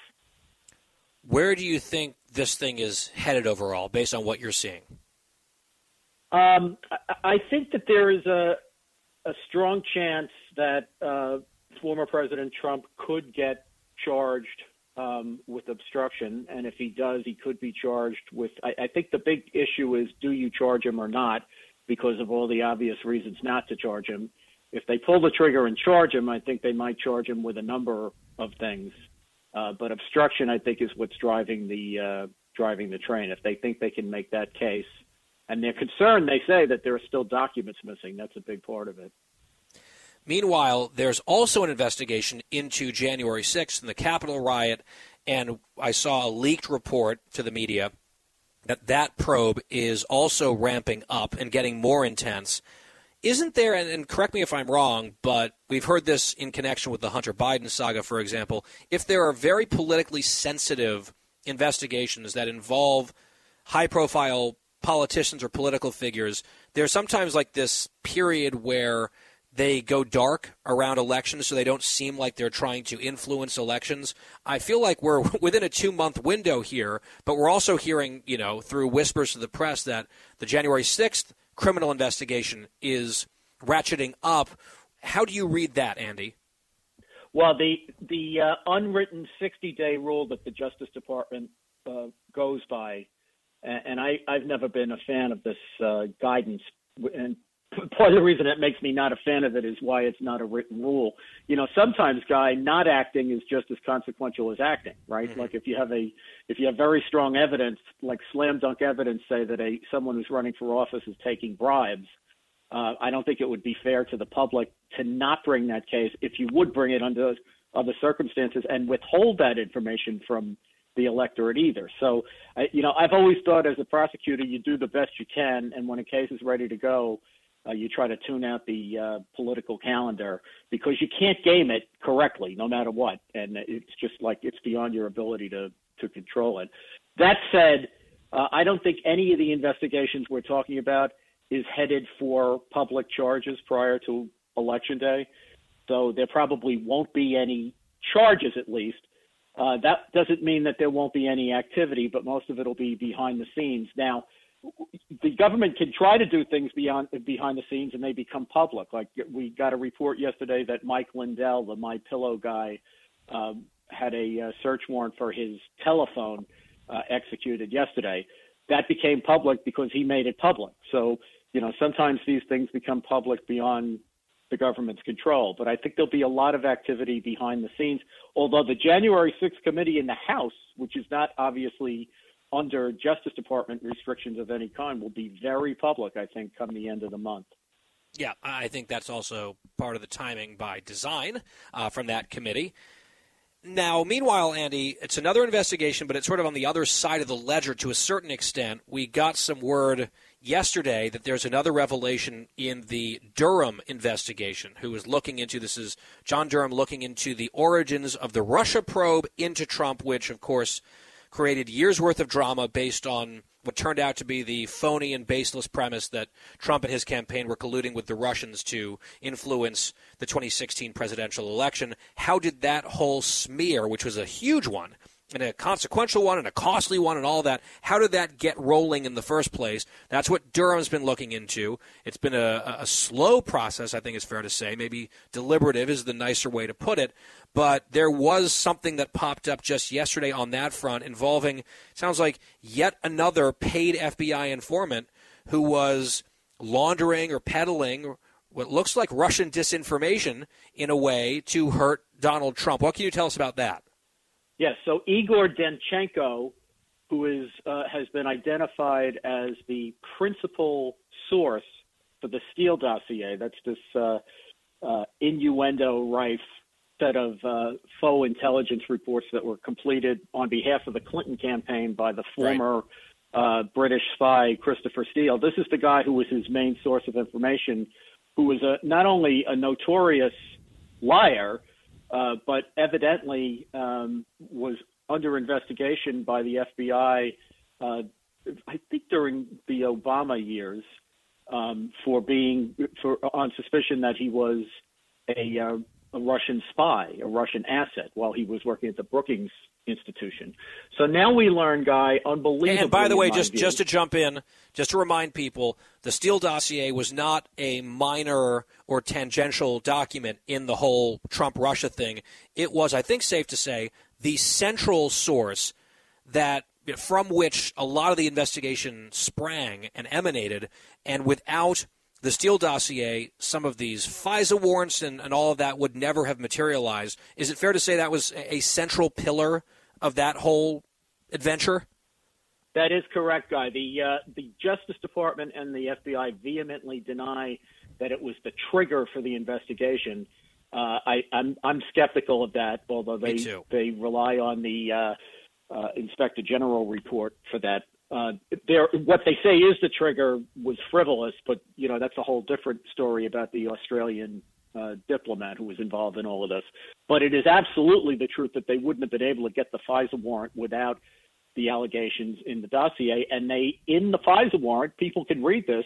Where do you think this thing is headed overall, based on what you're seeing? Um, I think that there is a, a strong chance that uh, former President Trump could get charged um, with obstruction, and if he does, he could be charged with. I, I think the big issue is do you charge him or not? because of all the obvious reasons not to charge him. If they pull the trigger and charge him, I think they might charge him with a number of things. Uh, but obstruction, I think, is what's driving the uh, driving the train. If they think they can make that case, and they're concerned, they say that there are still documents missing. That's a big part of it. Meanwhile, there's also an investigation into January 6th and the Capitol riot, and I saw a leaked report to the media that that probe is also ramping up and getting more intense. Isn't there, and, and, correct me if I'm wrong, but we've heard this in connection with the Hunter Biden saga, for example, if there are very politically sensitive investigations that involve high profile politicians or political figures, there's sometimes like this period where they go dark around elections so they don't seem like they're trying to influence elections. I feel like we're <laughs> within a two month window here, but we're also hearing, you know, through whispers to the press that the January 6th criminal investigation is ratcheting up. How do you read that, Andy? Well, the the uh, unwritten 60 day rule that the Justice Department uh, goes by, and I, I've never been a fan of this uh, guidance, and part of the reason it makes me not a fan of it is why it's not a written rule. You know, sometimes, guy, not acting is just as consequential as acting, right? Mm-hmm. Like if you have a if you have very strong evidence, like slam dunk evidence, say that a someone who's running for office is taking bribes. Uh, I don't think it would be fair to the public to not bring that case if you would bring it under other circumstances and withhold that information from the electorate either. So, I, you know, I've always thought as a prosecutor, you do the best you can, and when a case is ready to go, uh, you try to tune out the uh, political calendar because you can't game it correctly no matter what, and it's just like it's beyond your ability to to control it. That said, uh, I don't think any of the investigations we're talking about is headed for public charges prior to election day, so there probably won't be any charges at least. Uh, that doesn't mean that there won't be any activity, but most of it will be behind the scenes. Now, the government can try to do things beyond behind the scenes and they become public. Like we got a report yesterday that Mike Lindell, the My Pillow guy, um, had a uh, search warrant for his telephone uh, executed yesterday. That became public because he made it public. So you know sometimes these things become public beyond the government's control. But I think there'll be a lot of activity behind the scenes. Although the January 6th committee in the House, which is not obviously under Justice Department restrictions of any kind will be very public, I think, come the end of the month. Yeah, I think that's also part of the timing by design uh, from that committee. Now, meanwhile, Andy, it's another investigation, but it's sort of on the other side of the ledger to a certain extent. We got some word yesterday that there's another revelation in the Durham investigation. Who is looking into this? Is John Durham looking into the origins of the Russia probe into Trump, which, of course, created years worth of drama based on what turned out to be the phony and baseless premise that Trump and his campaign were colluding with the Russians to influence the 2016 presidential election. How did that whole smear, which was a huge one, and a consequential one and a costly one and all that. How did that get rolling in the first place? That's what Durham's been looking into. It's been a, a slow process, I think it's fair to say. Maybe deliberative is the nicer way to put it. But there was something that popped up just yesterday on that front involving, sounds like, yet another paid FBI informant who was laundering or peddling what looks like Russian disinformation in a way to hurt Donald Trump. What can you tell us about that? Yes. So Igor Danchenko, who is uh, has been identified as the principal source for the Steele dossier. That's this uh, uh, innuendo rife set of uh, faux intelligence reports that were completed on behalf of the Clinton campaign by the former right. uh, British spy Christopher Steele. This is the guy who was his main source of information, who was a, not only a notorious liar, uh, but evidently um, was under investigation by the FBI. Uh, I think during the Obama years, um, for being for on suspicion that he was a, uh, a Russian spy, a Russian asset, while he was working at the Brookings institution. So now we learn, Guy, unbelievable. And by the way, just view, just to jump in, just to remind people, the Steele dossier was not a minor or tangential document in the whole Trump Russia thing. It was, I think, safe to say, the central source that from which a lot of the investigation sprang and emanated, and without the Steele dossier, some of these FISA warrants and, and all of that would never have materialized. Is it fair to say that was a central pillar of that whole adventure? That is correct, Guy. The uh, the Justice Department and the FBI vehemently deny that it was the trigger for the investigation. Uh, I, I'm I'm skeptical of that, although they they rely on the uh, uh, Inspector General report for that uh, there, what they say is the trigger was frivolous, but you know that's a whole different story about the Australian uh, diplomat who was involved in all of this. But it is absolutely the truth that they wouldn't have been able to get the FISA warrant without the allegations in the dossier. And they, in the FISA warrant, people can read this,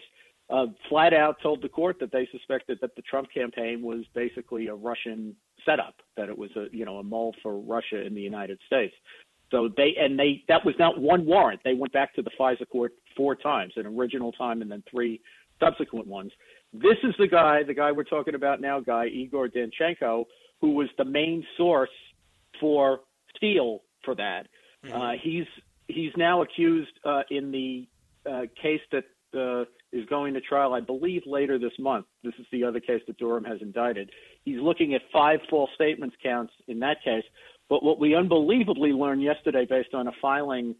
uh, flat out told the court that they suspected that the Trump campaign was basically a Russian setup, that it was a you know a mole for Russia in the United States. So they and they that was not one warrant. They went back to the FISA court four times, an original time and then three subsequent ones. This is the guy, the guy we're talking about now, guy Igor Danchenko, who was the main source for Steele for that. Mm-hmm. Uh, he's he's now accused uh, in the uh, case that uh, is going to trial, I believe, later this month. This is the other case that Durham has indicted. He's looking at five false statements counts in that case. But what we unbelievably learned yesterday, based on a filing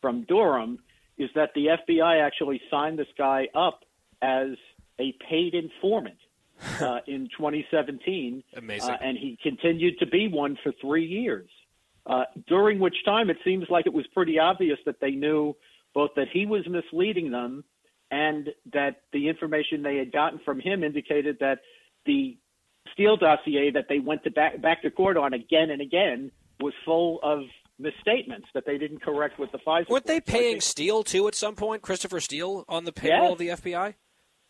from Durham, is that the FBI actually signed this guy up as a paid informant <laughs> uh, in 2017. Amazing. Uh, and he continued to be one for three years. Uh, during which time it seems like it was pretty obvious that they knew both that he was misleading them and that the information they had gotten from him indicated that the Steele dossier that they went to back, back to court on again and again was full of misstatements that they didn't correct with the FISA. Weren't they paying Steele too at some point? Christopher Steele on the payroll of the FBI?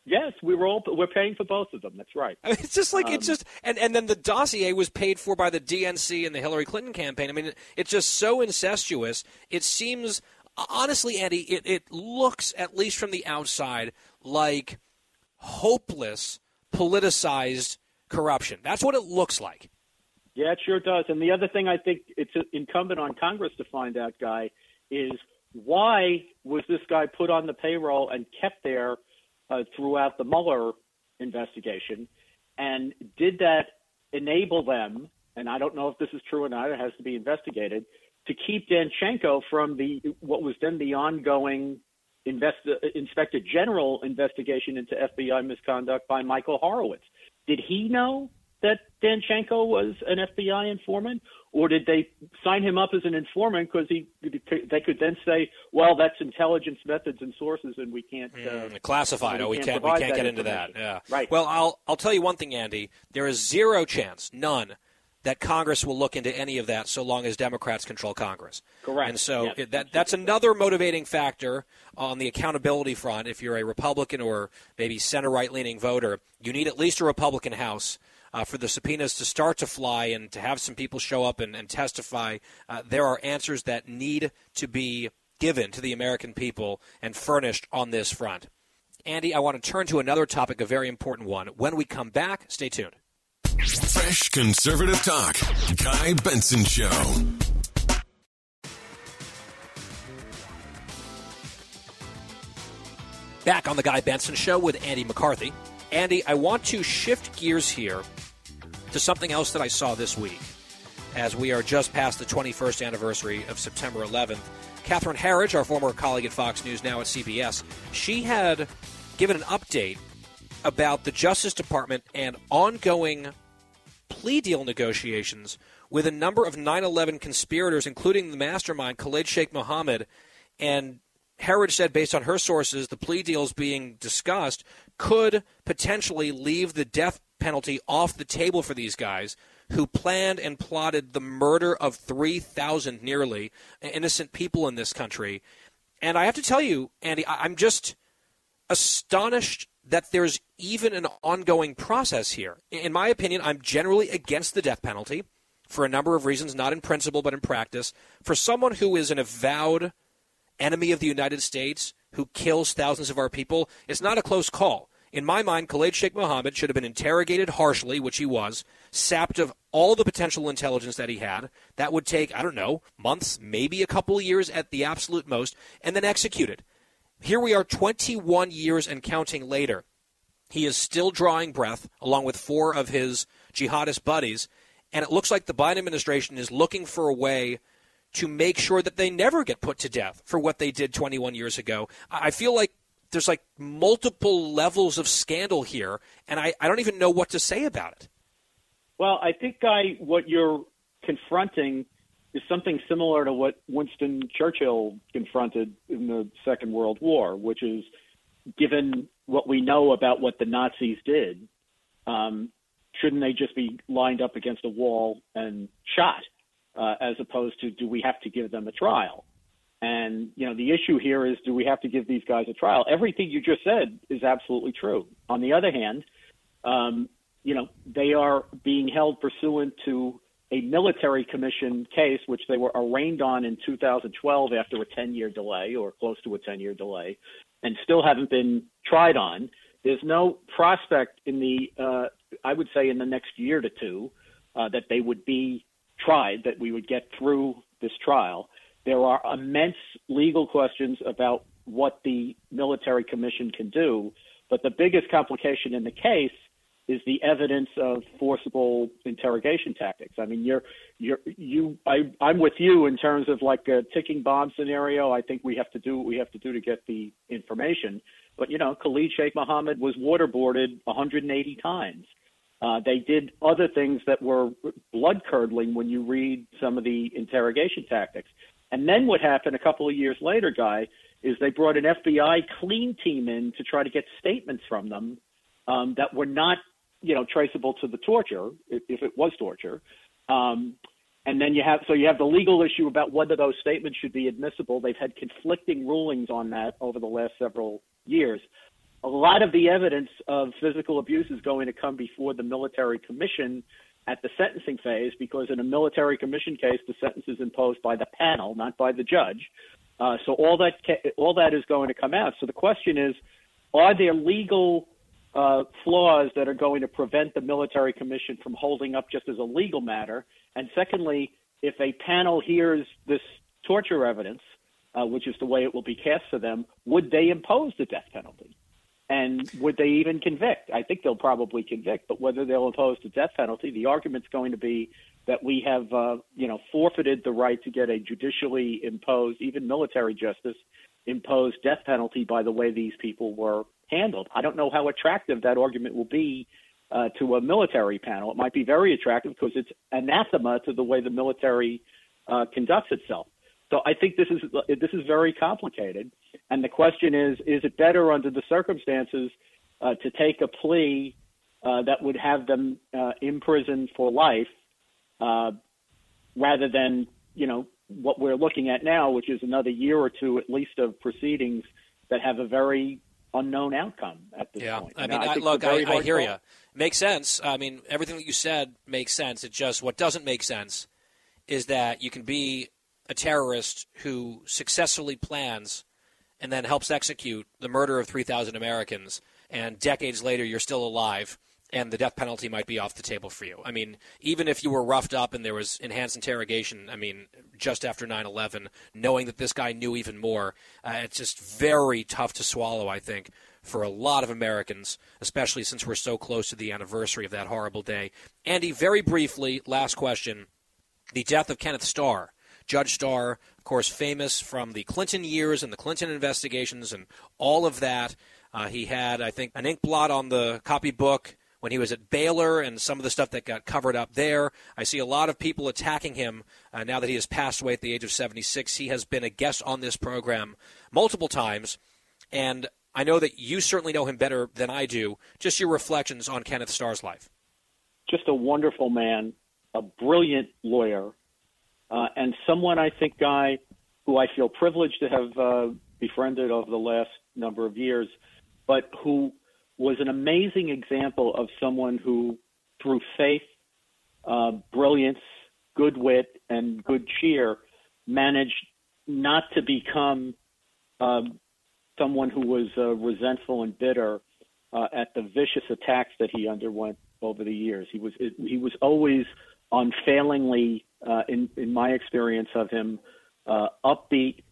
Yes, we were all we're paying for both of them. That's right. I mean, it's just like um, it's just and and then the dossier was paid for by the DNC and the Hillary Clinton campaign. I mean, it's just so incestuous. It seems honestly, Andy, it, it looks at least from the outside like hopeless politicized corruption. That's what it looks like. Yeah, it sure does. And the other thing I think it's incumbent on Congress to find out, Guy, is why was this guy put on the payroll and kept there uh, throughout the Mueller investigation? And did that enable them, and I don't know if this is true or not, it has to be investigated, to keep Danchenko from the what was then the ongoing invest, Inspector General investigation into FBI misconduct by Michael Horowitz? Did he know that Danchenko was an FBI informant, or did they sign him up as an informant because he they could then say, well, that's intelligence methods and sources, and we can't uh, mm, classified. we oh, we can't can't we can't get into that. Yeah, right. Well, I'll I'll tell you one thing, Andy. There is zero chance, none, that Congress will look into any of that so long as Democrats control Congress. Correct. And so Yes, that that's another motivating factor on the accountability front. If you're a Republican or maybe center right leaning voter, you need at least a Republican House. Uh, for the subpoenas to start to fly and to have some people show up and, and testify, uh, there are answers that need to be given to the American people and furnished on this front. Andy, I want to turn to another topic, a very important one. When we come back, stay tuned. Fresh conservative talk. Guy Benson Show. Back on the Guy Benson Show with Andy McCarthy. Andy, I want to shift gears here to something else that I saw this week. As we are just past the 21st anniversary of September 11th, Catherine Herridge, our former colleague at Fox News, now at CBS, she had given an update about the Justice Department and ongoing plea deal negotiations with a number of 9 11 conspirators, including the mastermind, Khalid Sheikh Mohammed. And Herridge said, based on her sources, the plea deals being discussed could potentially leave the death penalty off the table for these guys who planned and plotted the murder of 3,000 nearly innocent people in this country. And I have to tell you, Andy, I'm just astonished that there's even an ongoing process here. In my opinion, I'm generally against the death penalty for a number of reasons, not in principle, but in practice. For someone who is an avowed enemy of the United States, who kills thousands of our people, it's not a close call. In my mind, Khalid Sheikh Mohammed should have been interrogated harshly, which he was, sapped of all the potential intelligence that he had. That would take, I don't know, months, maybe a couple of years at the absolute most, and then executed. Here we are 21 years and counting later. He is still drawing breath, along with four of his jihadist buddies, and it looks like the Biden administration is looking for a way to make sure that they never get put to death for what they did 21 years ago. I feel like there's like multiple levels of scandal here, and I, I don't even know what to say about it. Well, I think, Guy, what you're confronting is something similar to what Winston Churchill confronted in the Second World War, which is given what we know about what the Nazis did, um, shouldn't they just be lined up against a wall and shot, uh, as opposed to do we have to give them a trial? And you know the issue here is do we have to give these guys a trial? Everything you just said is absolutely true. On the other hand, um, you know they are being held pursuant to a military commission case, which they were arraigned on in 2012 after a 10-year delay or close to a 10-year delay, and still haven't been tried on. There's no prospect in the, uh, I would say, in the next year to two, uh, that they would be tried, that we would get through this trial. There are immense legal questions about what the military commission can do, but the biggest complication in the case is the evidence of forcible interrogation tactics. I mean, you're you're you I I'm with you in terms of like a ticking bomb scenario. I think we have to do what we have to do to get the information. But you know, Khalid Sheikh Mohammed was waterboarded 180 times. Uh, they did other things that were blood curdling when you read some of the interrogation tactics. And then what happened a couple of years later, guy, is they brought an FBI clean team in to try to get statements from them um, that were not you know, traceable to the torture, if, it was torture. Um, and then you have so you have the legal issue about whether those statements should be admissible. They've had conflicting rulings on that over the last several years. A lot of the evidence of physical abuse is going to come before the military commission at the sentencing phase because in a military commission case, the sentence is imposed by the panel, not by the judge. Uh, so all that all that is going to come out. So the question is, are there legal uh, flaws that are going to prevent the military commission from holding up just as a legal matter. And secondly, if a panel hears this torture evidence, uh, which is the way it will be cast to them, would they impose the death penalty? And would they even convict? I think they'll probably convict, but whether they'll impose the death penalty, the argument's going to be that we have, uh, you know, forfeited the right to get a judicially imposed, even military justice imposed death penalty by the way these people were handled. I don't know how attractive that argument will be uh, to a military panel. It might be very attractive because it's anathema to the way the military uh, conducts itself. So I think this is this is very complicated, and the question is: Is it better under the circumstances uh, to take a plea uh, that would have them uh, imprisoned for life, uh, rather than you know what we're looking at now, which is another year or two at least of proceedings that have a very unknown outcome at this yeah. point. I mean, I, I, look, it's a very I, I hear you. Makes sense. I mean, everything that you said makes sense. It just what doesn't make sense is that you can be a terrorist who successfully plans and then helps execute the murder of 3,000 Americans, and decades later you're still alive, and the death penalty might be off the table for you. I mean, even if you were roughed up and there was enhanced interrogation, I mean, just after 9 11, knowing that this guy knew even more, uh, it's just very tough to swallow, I think, for a lot of Americans, especially since we're so close to the anniversary of that horrible day. Andy, very briefly, last question the death of Kenneth Starr. Judge Starr, of course, famous from the Clinton years and the Clinton investigations and all of that. Uh, he had, I think, an ink blot on the copybook when he was at Baylor and some of the stuff that got covered up there. I see a lot of people attacking him uh, now that he has passed away at the age of 76. He has been a guest on this program multiple times, and I know that you certainly know him better than I do. Just your reflections on Kenneth Starr's life. Just a wonderful man, a brilliant lawyer, uh, and someone I think, Guy, who I feel privileged to have uh, befriended over the last number of years, but who was an amazing example of someone who, through faith, uh, brilliance, good wit, and good cheer, managed not to become um, someone who was uh, resentful and bitter uh, at the vicious attacks that he underwent over the years. He was he was always unfailingly, uh, in in my experience of him, uh, upbeat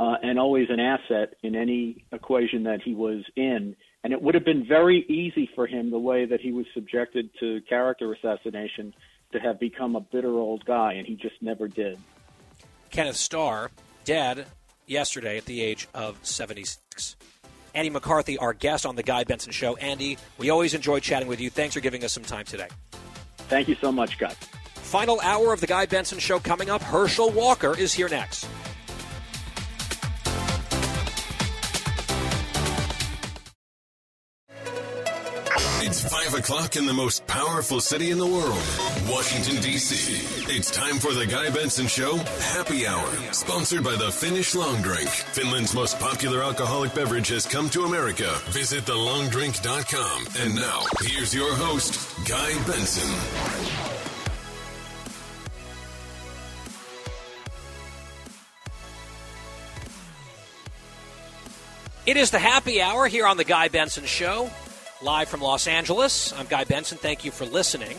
uh, and always an asset in any equation that he was in. And it would have been very easy for him, the way that he was subjected to character assassination, to have become a bitter old guy, and he just never did. Kenneth Starr, dead yesterday at the age of 76. Andy McCarthy, our guest on The Guy Benson Show. Andy, we always enjoy chatting with you. Thanks for giving us some time today. Thank you so much, Guy. Final hour of the Guy Benson Show coming up. Herschel Walker is here next. It's 5 o'clock in the most powerful city in the world, Washington, D.C. It's time for the Guy Benson Show Happy Hour, sponsored by the Finnish Long Drink. Finland's most popular alcoholic beverage has come to America. Visit thelongdrink.com. And now, here's your host, Guy Benson. It is the happy hour here on the Guy Benson Show, live from Los Angeles. I'm Guy Benson. Thank you for listening.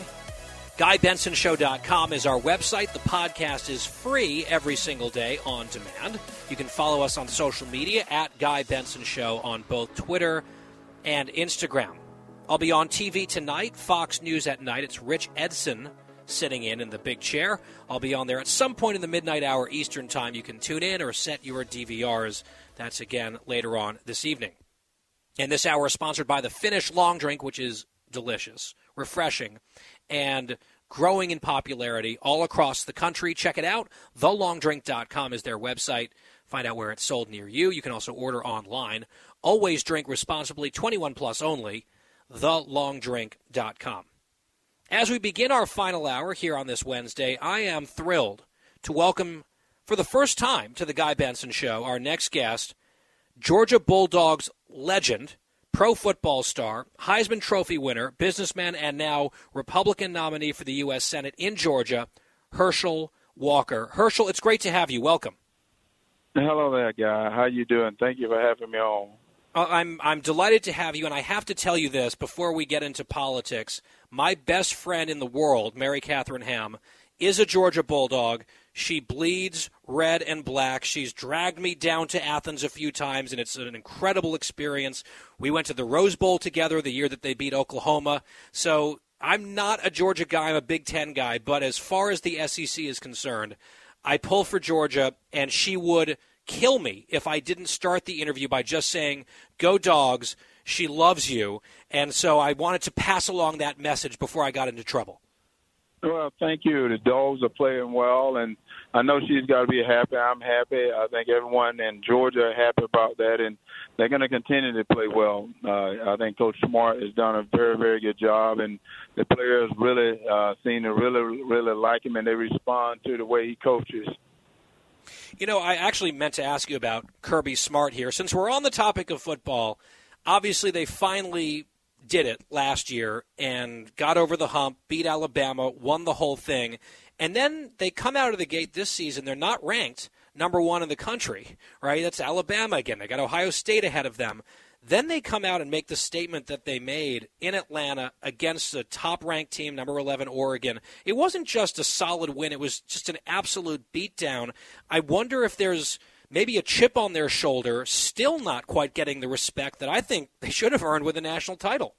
GuyBensonShow.com is our website. The podcast is free every single day on demand. You can follow us on social media at Guy Benson Show on both Twitter and Instagram. I'll be on TV tonight, Fox News at night. It's Rich Edson sitting in in the big chair. I'll be on there at some point in the midnight hour Eastern Time. You can tune in or set your DVRs. That's again later on this evening. And this hour is sponsored by the Finnish Long Drink, which is delicious, refreshing, and growing in popularity all across the country. Check it out. TheLongDrink.com is their website. Find out where it's sold near you. You can also order online. Always drink responsibly, 21 plus only. TheLongDrink.com. As we begin our final hour here on this Wednesday, I am thrilled to welcome for the first time to the Guy Benson Show our next guest, Georgia Bulldogs legend, pro football star, Heisman Trophy winner, businessman, and now Republican nominee for the U.S. Senate in Georgia, Herschel Walker. Herschel, it's great to have you. Welcome. Hello there, guy. How you doing? Thank you for having me on. Uh, I'm I'm delighted to have you, and I have to tell you this before we get into politics. My best friend in the world, Mary Catherine Ham, is a Georgia Bulldog. She bleeds red and black. She's dragged me down to Athens a few times, and it's an incredible experience. We went to the Rose Bowl together the year that they beat Oklahoma. So I'm not a Georgia guy. I'm a Big Ten guy. But as far as the SEC is concerned, I pull for Georgia, and she would kill me if I didn't start the interview by just saying, Go dogs. She loves you. And so I wanted to pass along that message before I got into trouble. Well, thank you. The dogs are playing well, and I know she's got to be happy. I'm happy. I think everyone in Georgia are happy about that, and they're going to continue to play well. Uh, I think Coach Smart has done a very, very good job, and the players really uh, seem to really, really like him, and they respond to the way he coaches. You know, I actually meant to ask you about Kirby Smart here. Since we're on the topic of football, obviously they finally did it last year and got over the hump, beat Alabama, won the whole thing. And then they come out of the gate this season. They're not ranked number one in the country, right? That's Alabama again. They got Ohio State ahead of them. Then they come out and make the statement that they made in Atlanta against a top ranked team, number 11, Oregon. It wasn't just a solid win, it was just an absolute beatdown. I wonder if there's maybe a chip on their shoulder, still not quite getting the respect that I think they should have earned with a national title.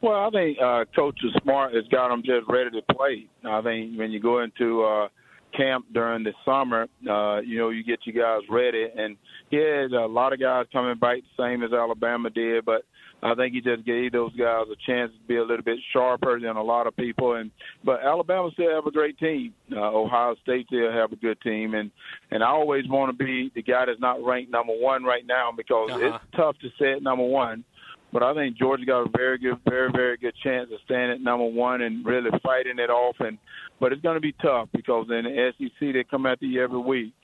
Well, I think uh, Coach is Smart has got them just ready to play. I think when you go into uh, camp during the summer, uh, you know, you get you guys ready, and he had a lot of guys coming back the same as Alabama did, but I think he just gave those guys a chance to be a little bit sharper than a lot of people. And but Alabama still have a great team. Uh, Ohio State still have a good team, and and I always want to be the guy that's not ranked number one right now because uh-huh. it's tough to say it number one. But I think Georgia got a very good, very, very good chance of staying at number one and really fighting it off. And but it's going to be tough because in the SEC they come at you every week.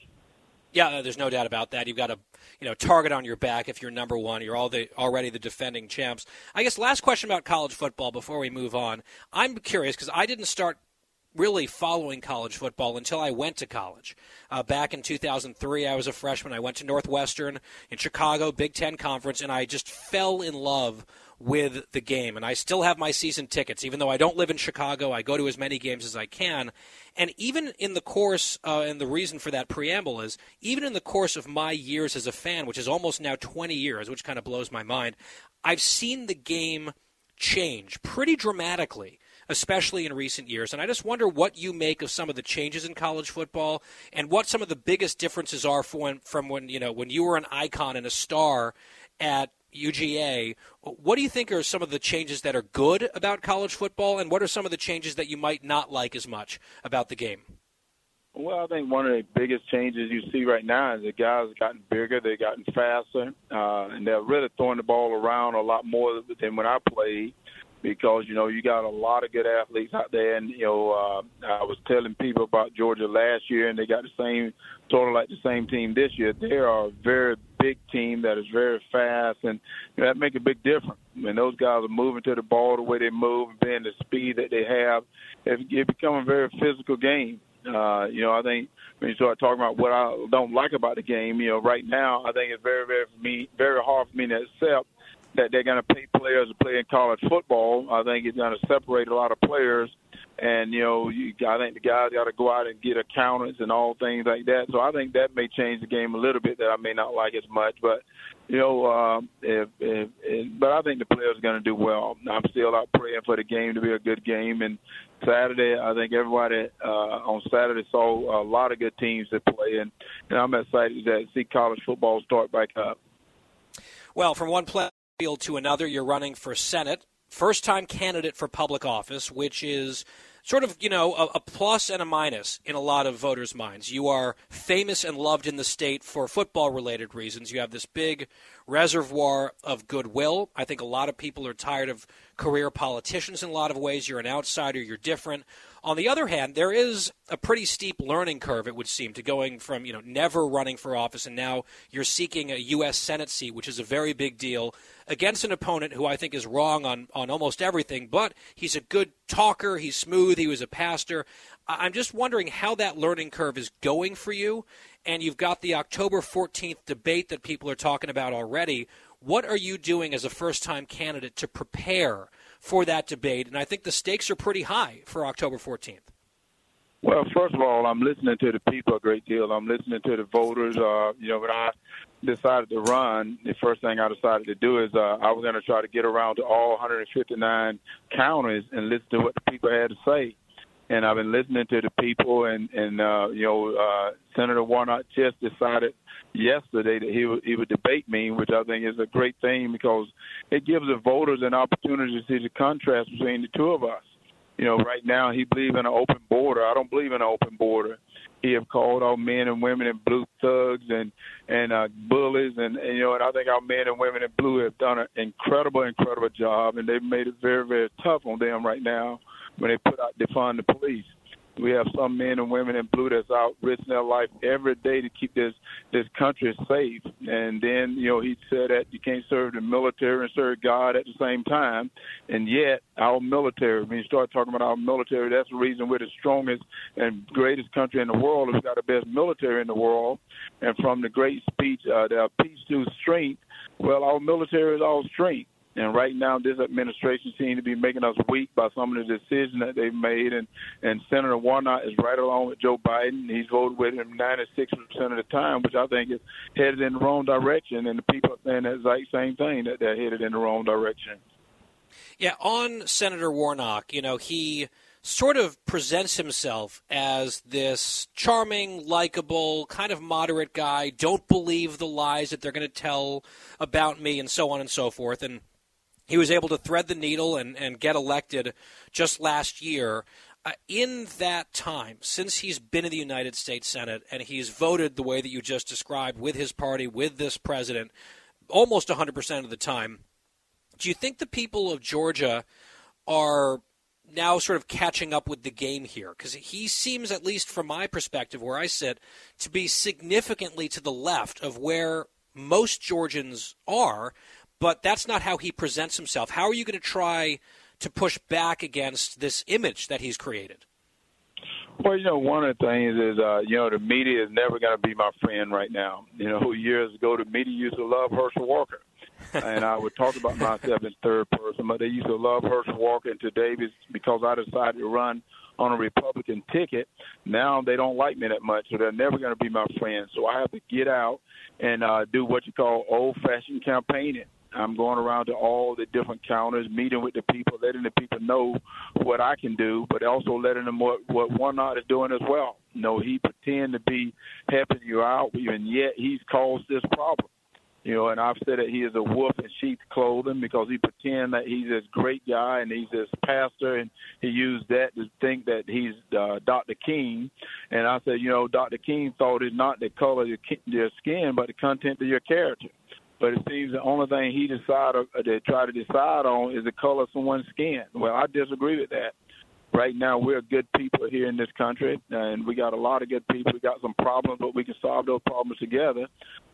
Yeah, there's no doubt about that. You've got a you know target on your back if you're number one. You're all the, already the defending champs. I guess last question about college football before we move on. I'm curious because I didn't start really following college football until I went to college. Uh, back in 2003, I was a freshman. I went to Northwestern in Chicago, Big Ten Conference, and I just fell in love with the game. And I still have my season tickets, even though I don't live in Chicago. I go to as many games as I can. And even in the course, uh, and the reason for that preamble is, even in the course of my years as a fan, which is almost now 20 years, which kind of blows my mind, I've seen the game change pretty dramatically especially in recent years. And I just wonder what you make of some of the changes in college football and what some of the biggest differences are when, from when you know when you were an icon and a star at UGA. What do you think are some of the changes that are good about college football, and what are some of the changes that you might not like as much about the game? Well, I think one of the biggest changes you see right now is the guys have gotten bigger, they've gotten faster, uh, and they're really throwing the ball around a lot more than when I played because you know you got a lot of good athletes out there, and you know uh, I was telling people about Georgia last year, and they got the same sort of like the same team this year. They are a very big team that is very fast, and you know, that make a big difference. When those guys are moving to the ball the way they move, and being the speed that they have, it, it become a very physical game. Uh, you know, I think when you start talking about what I don't like about the game, you know, right now I think it's very, very for me, very hard for me to accept that they're going to pay players to play in college football. I think it's going to separate a lot of players. And, you know, you, I think the guys got to go out and get accountants and all things like that. So I think that may change the game a little bit that I may not like as much. But, you know, um, if, if, if, but I think the players are going to do well. I'm still out praying for the game to be a good game. And Saturday, I think everybody uh, on Saturday saw a lot of good teams that play. And, and I'm excited to see college football start back up. Well, from one play field to another. You're running for Senate, first time candidate for public office, which is sort of, you know, a, a, plus and a minus in a lot of voters' minds. You are famous and loved in the state for football related reasons. You have this big reservoir of goodwill. I think a lot of people are tired of career politicians in a lot of ways. You're an outsider, you're different. On the other hand, there is a pretty steep learning curve, it would seem, to going from you know never running for office and now you're seeking a U.S. Senate seat, which is a very big deal, against an opponent who I think is wrong on on almost everything. But he's a good talker. He's smooth. He was a pastor. I'm just wondering how that learning curve is going for you. And you've got the October 14th debate that people are talking about already. What are you doing as a first time candidate to prepare for that debate. And I think the stakes are pretty high for October 14th. Well, first of all, I'm listening to the people a great deal. I'm listening to the voters. Uh, you know, when I decided to run, the first thing I decided to do is uh, I was going to try to get around to all 159 counties and listen to what the people had to say. And I've been listening to the people, and and uh, you know, uh, Senator Warnock just decided yesterday that he would he would debate me, which I think is a great thing because it gives the voters an opportunity to see the contrast between the two of us. You know, right now he believes in an open border. I don't believe in an open border. He have called our men and women in blue thugs and and uh, bullies, and, and you know, and I think our men and women in blue have done an incredible, incredible job, and they've made it very, very tough on them right now when they put out defund the police. We have some men and women in blue that's out risking their life every day to keep this this country safe. And then, you know, he said that you can't serve the military and serve God at the same time. And yet, our military, when you start talking about our military, that's the reason we're the strongest and greatest country in the world. We've got the best military in the world. And from the great speech, uh, the peace to strength, well, our military is all strength. And right now, this administration seems to be making us weak by some of the decisions that they've made. And, and Senator Warnock is right along with Joe Biden. He's voted with him 96% of the time, which I think is headed in the wrong direction. And the people are saying that exact same thing, that they're headed in the wrong direction. Yeah, on Senator Warnock, you know, he sort of presents himself as this charming, likable, kind of moderate guy. Don't believe the lies that they're going to tell about me, and so on and so forth. And he was able to thread the needle and, and get elected just last year. Uh, in that time, since he's been in the United States Senate and he's voted the way that you just described with his party, with this president, almost 100% of the time, do you think the people of Georgia are now sort of catching up with the game here? Because he seems, at least from my perspective, where I sit, to be significantly to the left of where most Georgians are but that's not how he presents himself. How are you going to try to push back against this image that he's created? Well, you know, one of the things is, uh, you know, the media is never going to be my friend right now. You know, years ago, the media used to love Herschel Walker. and I would talk about myself in third person, but they used to love Herschel Walker. And today, because I decided to run on a Republican ticket, now they don't like me that much, so they're never going to be my friend. So I have to get out and uh, do what you call old-fashioned campaigning. I'm going around to all the different counters, meeting with the people, letting the people know what I can do, but also letting them what what Warnock is doing as well. You know, he pretend to be helping you out, and yet he's caused this problem. You know, and I've said that he is a wolf in sheep's clothing because he pretends that he's this great guy and he's this pastor, and he used that to think that he's uh, Dr. King. And I said, you know, Dr. King thought it's not the color of your, your skin, but the content of your character. But it seems the only thing he decided uh, to try to decide on is the color of someone's skin. Well, I disagree with that right now we're good people here in this country, and we got a lot of good people. We got some problems, but we can solve those problems together.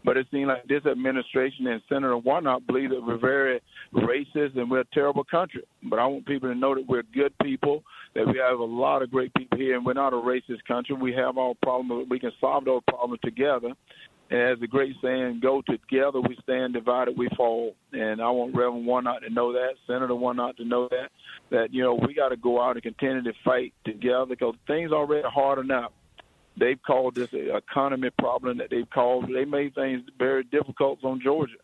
But it seems like this administration and Senator Warnock believe that we're very racist and we're a terrible country. But I want people to know that we're good people, that we have a lot of great people here, and we're not a racist country. We have our problems, but we can solve those problems together. And as the great saying, go together we stand, divided we fall. And I want Reverend Warnock to know that, Senator Warnock to know that, that, you know, we got to go out and continue to fight together because things already hard enough. They've called this an economy problem that they've called. They made things very difficult on Georgia.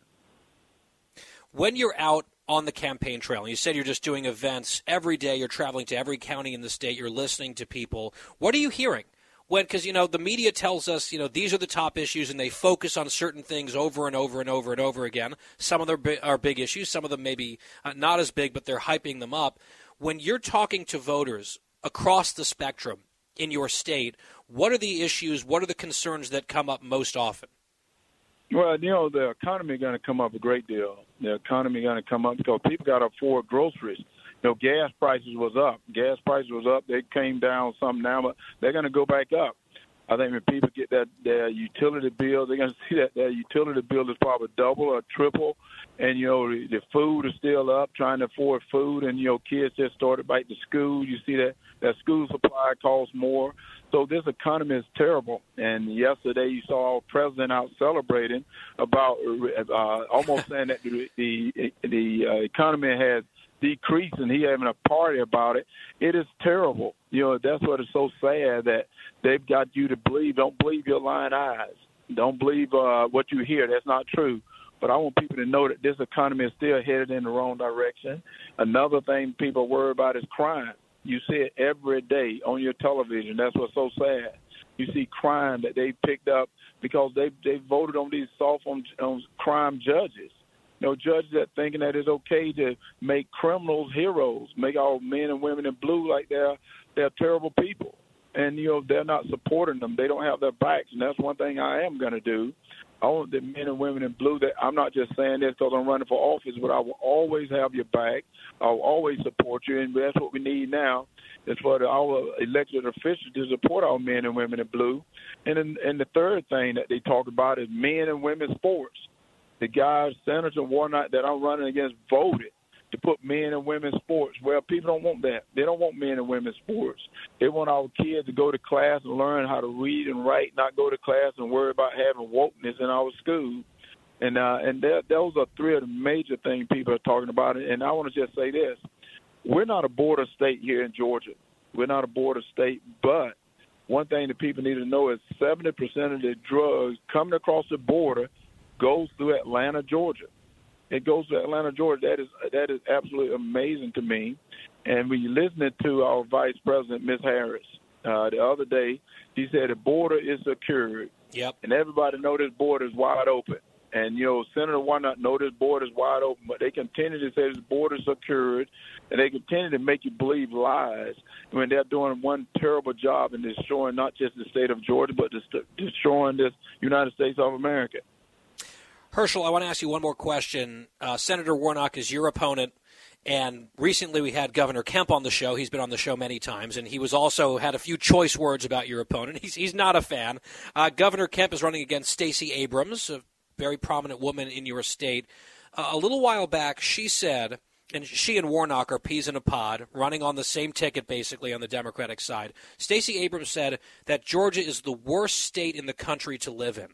When you're out on the campaign trail, and you said you're just doing events every day, you're traveling to every county in the state, you're listening to people, what are you hearing? When because you know the media tells us you know these are the top issues and they focus on certain things over and over and over and over again. Some of them are big issues, some of them maybe uh, not as big, but they're hyping them up. When you're talking to voters across the spectrum in your state, what are the issues? What are the concerns that come up most often? Well, you know, the economy going to come up a great deal. The economy going to come up because people got to afford groceries you know, gas prices was up. Gas prices was up. They came down some now, but they're going to go back up. I think when people get that their utility bill, they're going <laughs> to see that their utility bill is probably double or triple, and you know the, the food is still up, trying to afford food, and you know kids just started back to school. You see that that school supply costs more, so this economy is terrible. And yesterday you saw our president out celebrating about uh, almost saying that the the, the uh, economy has decreased and he having a party about it. It is terrible. You know, that's what is so sad that they've got you to believe. Don't believe your lying eyes. Don't believe uh, what you hear. That's not true. But I want people to know that this economy is still headed in the wrong direction. Another thing people worry about is crime. You see it every day on your television. That's what's so sad. You see crime that they picked up because they they voted on these soft on, on crime judges know, judges that thinking that it's okay to make criminals heroes, make all men and women in blue like they're they're terrible people, and you know they're not supporting them. They don't have their backs, and that's one thing I am going to do. I want the men and women in blue that I'm not just saying this because I'm running for office, but I will always have your back. I'll always support you, and that's what we need now. Is for the, our elected officials to support our men and women in blue. And and the third thing that they talk about is men and women sports the guys, Senator Warnock, that I'm running against voted to put men and women sports. Well, people don't want that. They don't want men and women sports. They want our kids to go to class and learn how to read and write, not go to class and worry about having wokeness in our school. And uh, and that, those are three of the major things people are talking about. And I want to just say this: we're not a border state here in Georgia. We're not a border state, but one thing that people need to know is 70% of the drugs coming across the border – goes through Atlanta, Georgia. It goes to Atlanta, Georgia. That is that is absolutely amazing to me. And when you listening to our Vice President, Miss Harris, uh, the other day, she said the border is secured. Yep. And everybody know this border is wide open. And you know, Senator Warnock know this border is wide open, but they continue to say this border is secured, and they continue to make you believe lies when they're doing one terrible job in destroying not just the state of Georgia, but destroying this United States of America. Herschel, I want to ask you one more question. Uh, Senator Warnock is your opponent. And recently we had Governor Kemp on the show. He's been on the show many times, and he was also had a few choice words about your opponent. He's, he's not a fan. Uh, Governor Kemp is running against Stacey Abrams, a very prominent woman in your state. Uh, a little while back, she said, and she and Warnock are peas in a pod, running on the same ticket basically on the Democratic side. Stacey Abrams said that Georgia is the worst state in the country to live in.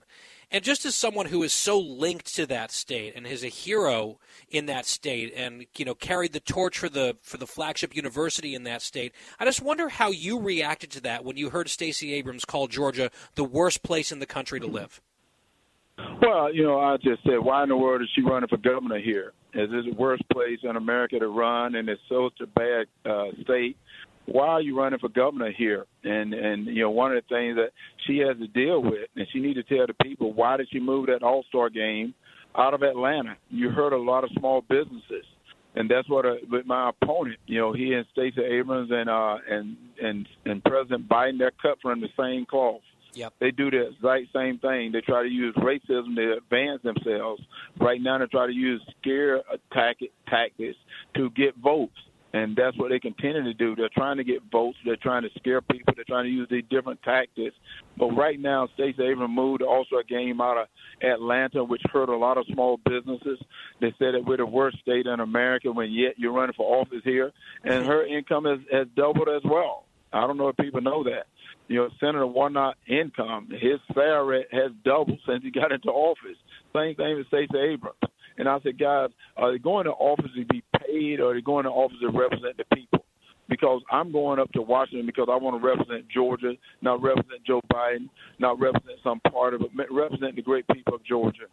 And just as someone who is so linked to that state and is a hero in that state and you know carried the torch for the for the flagship university in that state, I just wonder how you reacted to that when you heard Stacey Abrams call Georgia the worst place in the country to live. Well, you know, I just said, why in the world is she running for governor here? Is this the worst place in America to run, and it's such a bad uh, state? Why are you running for governor here? And and you know one of the things that she has to deal with, and she needs to tell the people why did she move that All Star game out of Atlanta. You hurt a lot of small businesses, and that's what a, uh, with my opponent. You know, he and Stacey Abrams and uh, and and and President Biden, they're cut from the same cloth. Yep. They do the exact same thing. They try to use racism to advance themselves. Right now, they try to use scare tactics to get votes and that's what they continue to do. They're trying to get votes. They're trying to scare people. They're trying to use these different tactics. But right now, Stacey Abrams moved also a game out of Atlanta, which hurt a lot of small businesses. They said that we're the worst state in America, when yet you're running for office here, and her income has, has doubled as well. I don't know if people know that. You know, Senator Warnock income, his salary has doubled since he got into office. Same thing with Stacey Abrams. And I said, guys, are they going to office to be paid or are they going to office to represent the people? Because I'm going up to Washington because I want to represent Georgia, not represent Joe Biden, not represent some part of it, represent the great people of Georgia.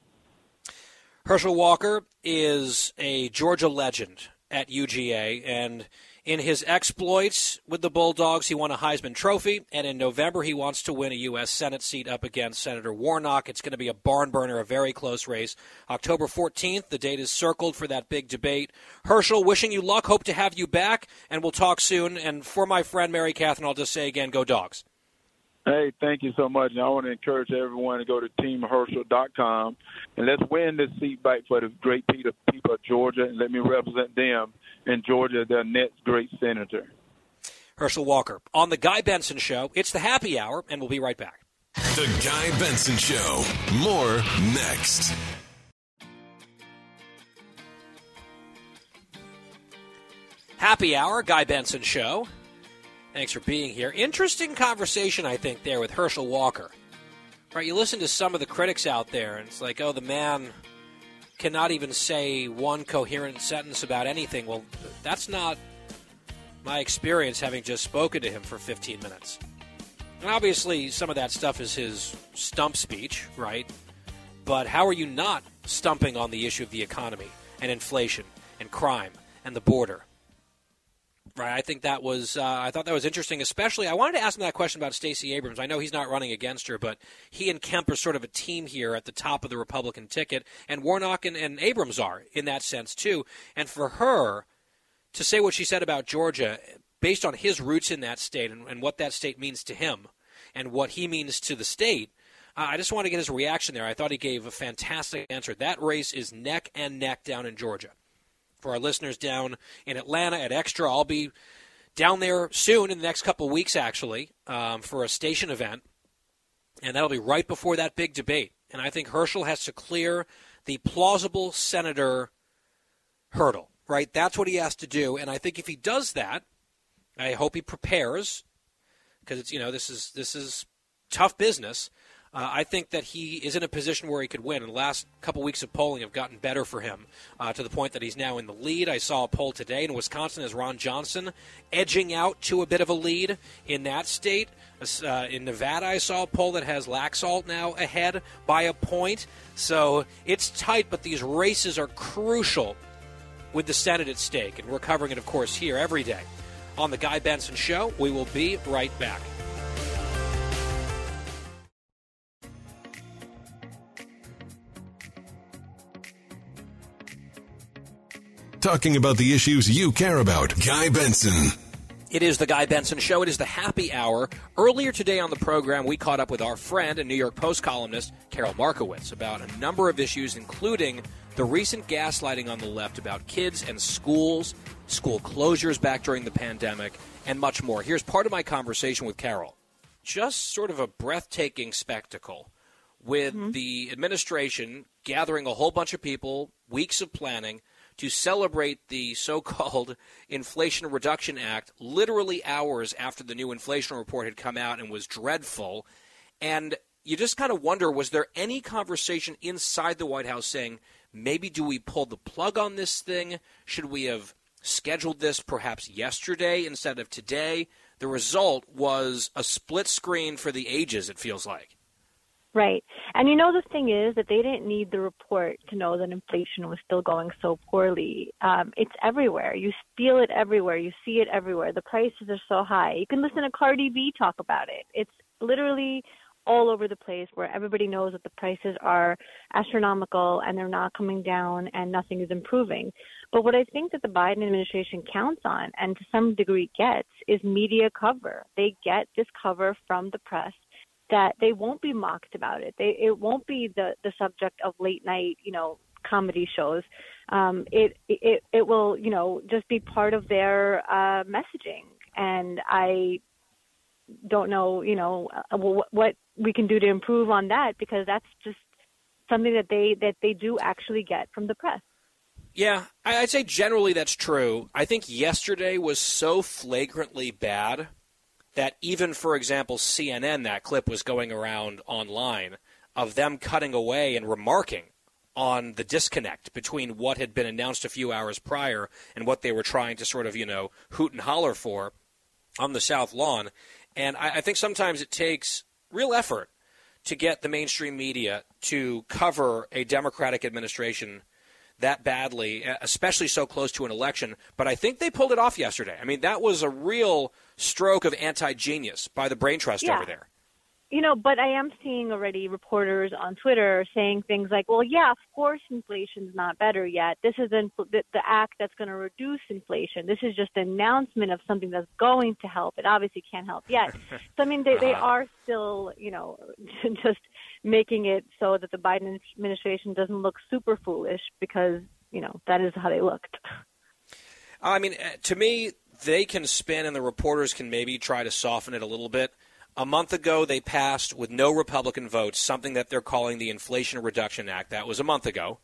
Herschel Walker is a Georgia legend at UGA, and in his exploits with the Bulldogs, he won a Heisman Trophy, and in November, he wants to win a U.S. Senate seat up against Senator Warnock. It's going to be a barn burner, a very close race. October 14th, the date is circled for that big debate. Herschel, wishing you luck. Hope to have you back, and we'll talk soon. And for my friend Mary Catherine, I'll just say again, go dogs. Hey, thank you so much. And I want to encourage everyone to go to teamherschel.com and let's win this seat back for the great people of Georgia and let me represent them in Georgia, their next great senator. Herschel Walker on the Guy Benson Show. It's the happy hour, and we'll be right back. The Guy Benson Show. More next. Happy hour, Guy Benson Show. Thanks for being here. Interesting conversation, I think, there with Herschel Walker. Right, you listen to some of the critics out there, and it's like, oh, the man cannot even say one coherent sentence about anything. Well, that's not my experience having just spoken to him for 15 minutes. And obviously, some of that stuff is his stump speech, right? But how are you not stumping on the issue of the economy and inflation and crime and the border? Right. I think that was. Uh, I thought that was interesting. Especially, I wanted to ask him that question about Stacey Abrams. I know he's not running against her, but he and Kemp are sort of a team here at the top of the Republican ticket, and Warnock and, and Abrams are in that sense too. And for her to say what she said about Georgia, based on his roots in that state and, and what that state means to him, and what he means to the state, uh, I just want to get his reaction there. I thought he gave a fantastic answer. That race is neck and neck down in Georgia for our listeners down in Atlanta at Extra. I'll be down there soon in the next couple weeks, actually, um, for a station event. And that'll be right before that big debate. And I think Herschel has to clear the plausible senator hurdle, right? That's what he has to do. And I think if he does that, I hope he prepares because it's, you know, this is, this is tough business. Uh, I think that he is in a position where he could win. And the last couple weeks of polling have gotten better for him uh, to the point that he's now in the lead. I saw a poll today in Wisconsin as Ron Johnson edging out to a bit of a lead in that state. Uh, in Nevada, I saw a poll that has Laxalt now ahead by a point. So it's tight, but these races are crucial with the Senate at stake. And we're covering it, of course, here every day on The Guy Benson Show. We will be right back. Talking about the issues you care about. Guy Benson. It is the Guy Benson Show. It is the happy hour. Earlier today on the program, we caught up with our friend and New York Post columnist, Carol Markowitz, about a number of issues, including the recent gaslighting on the left about kids and schools, school closures back during the pandemic, and much more. Here's part of my conversation with Carol. Just sort of a breathtaking spectacle with mm-hmm. the administration gathering a whole bunch of people, weeks of planning to celebrate the so called <laughs> Inflation Reduction Act literally hours after the new inflation report had come out and was dreadful. And you just kind of wonder was there any conversation inside the White House saying, maybe do we pull the plug on this thing? Should we have scheduled this perhaps yesterday instead of today? The result was a split screen for the ages, it feels like. Right. And you know, the thing is that they didn't need the report to know that inflation was still going so poorly. Um, it's everywhere. You feel it everywhere. You see it everywhere. The prices are so high. You can listen to Cardi B talk about it. It's literally all over the place where everybody knows that the prices are astronomical and they're not coming down and nothing is improving. But what I think that the Biden administration counts on and to some degree gets is media cover. They get this cover from the press that they won't be mocked about it. They it won't be the the subject of late night, you know, comedy shows. Um, it it it will you know just be part of their uh, messaging, and I don't know you know uh, what, what we can do to improve on that because that's just something that they that they do actually get from the press. Yeah, I'd say generally that's true. I think yesterday was so flagrantly bad that even, for example, CNN, that clip was going around online of them cutting away and remarking on the disconnect between what had been announced a few hours prior and what they were trying to sort of, you know, hoot and holler for on the South Lawn. And I, I think sometimes it takes real effort to get the mainstream media to cover a Democratic administration that badly, especially so close to an election. But I think they pulled it off yesterday. I mean, that was a real stroke of anti genius by the brain trust Yeah. over there. You know, but I am seeing already reporters on Twitter saying things like, "Well, yeah, of course, inflation's not better yet. This isn't the, the act that's going to reduce inflation. This is just an announcement of something that's going to help. It obviously can't help yet." <laughs> so I mean, they they Uh-huh. are still, you know, <laughs> just making it so that the Biden administration doesn't look super foolish because you know that is how they looked. I mean, uh, to me, they can spin and the reporters can maybe try to soften it a little bit. A month ago, they passed with no Republican votes something that they're calling the Inflation Reduction Act. That was a month ago.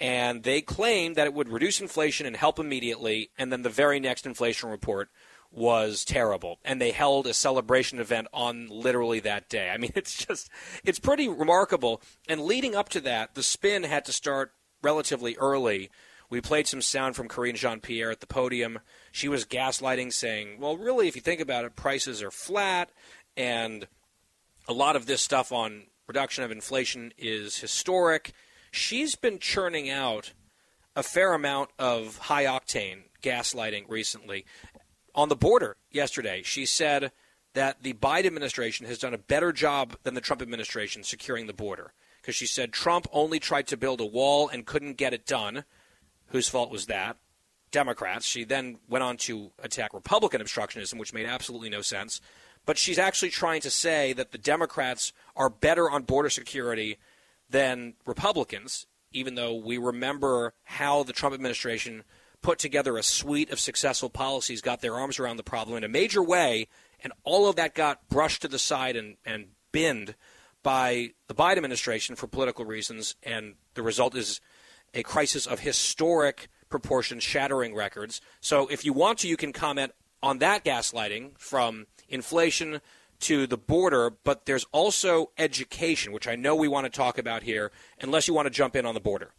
And they claimed that it would reduce inflation and help immediately. And then the very next inflation report was terrible. And they held a celebration event on literally that day. I mean, <laughs> it's just, it's pretty remarkable. And leading up to that, the spin had to start relatively early. We played some sound from Karine Jean Pierre at the podium. She was gaslighting, saying, well, really, if you think about it, prices are flat, and a lot of this stuff on reduction of inflation is historic. She's been churning out a fair amount of high octane gaslighting recently. On the border yesterday, she said that the Biden administration has done a better job than the Trump administration securing the border. Because she said Trump only tried to build a wall and couldn't get it done. Whose fault was that? Democrats. She then went on to attack Republican obstructionism, which made absolutely no sense. But she's actually trying to say that the Democrats are better on border security than Republicans, even though we remember how the Trump administration put together a suite of successful policies, got their arms around the problem in a major way, and all of that got brushed to the side and, and binned by the Biden administration for political reasons, and the result is a crisis of historic proportions, shattering records. So if you want to, you can comment on that gaslighting from inflation to the border, but there's also education, which I know we want to talk about here, unless you want to jump in on the border.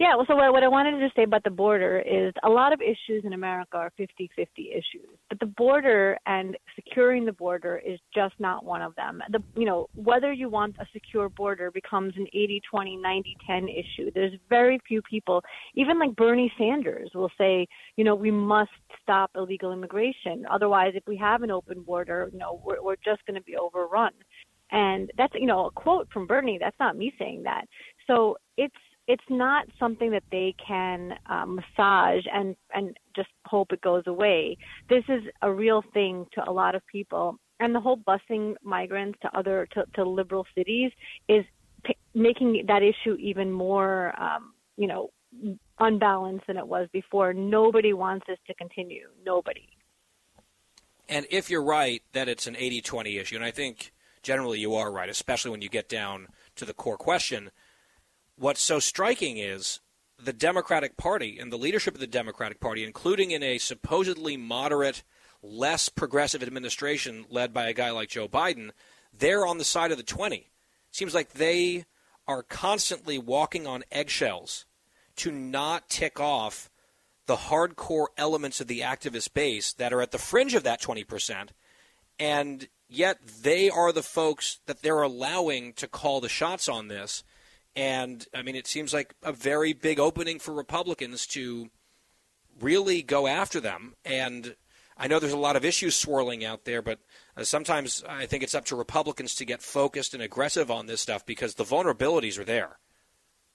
Yeah, well, so what, I wanted to say about the border is a lot of issues in America are 50 50 issues. But the border and securing the border is just not one of them. The, you know, whether you want a secure border becomes an 80 20, 90 10 issue. There's very few people, even like Bernie Sanders, will say, you know, we must stop illegal immigration. Otherwise, if we have an open border, you know, we're, we're just going to be overrun. And that's, you know, a quote from Bernie. That's not me saying that. So it's, it's not something that they can uh, massage and and just hope it goes away. This is a real thing to a lot of people, and the whole busing migrants to other to, to liberal cities is p- making that issue even more, um, you know, unbalanced than it was before. Nobody wants this to continue. Nobody. And if you're right that it's an 80 20 issue, and I think generally you are right, especially when you get down to the core question, what's so striking is the Democratic Party and the leadership of the Democratic Party, including in a supposedly moderate, less progressive administration led by a guy like Joe Biden, they're on the side of the 20. Seems like they are constantly walking on eggshells to not tick off the hardcore elements of the activist base that are at the fringe of that 20%, and yet they are the folks that they're allowing to call the shots on this. And I mean, it seems like a very big opening for Republicans to really go after them. And I know there's a lot of issues swirling out there, but Uh, sometimes I think it's up to Republicans to get focused and aggressive on this stuff because the vulnerabilities are there.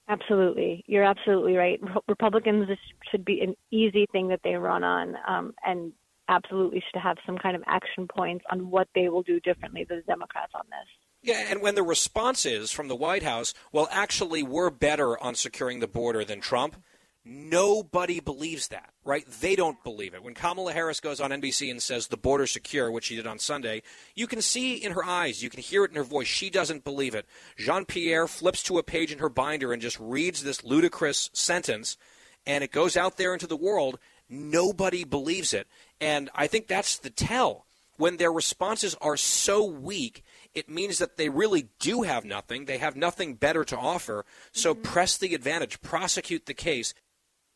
Absolutely, you're absolutely right. Republicans this should be an easy thing that they run on, um, and absolutely should have some kind of action points on what they will do differently than the Democrats on this. Yeah, and when the response is from the White House, well, actually, we're better on securing the border than Trump, nobody believes that, right? They don't believe it. When Kamala Harris goes on NBC and says the border's secure, which she did on Sunday, you can see in her eyes, you can hear it in her voice, she doesn't believe it. Jean Pierre flips to a page in her binder and just reads this ludicrous sentence, and it goes out there into the world. Nobody believes it. And I think that's the tell. When their responses are so weak, it means that they really do have nothing. They have nothing better to offer. So mm-hmm. press the advantage, prosecute the case.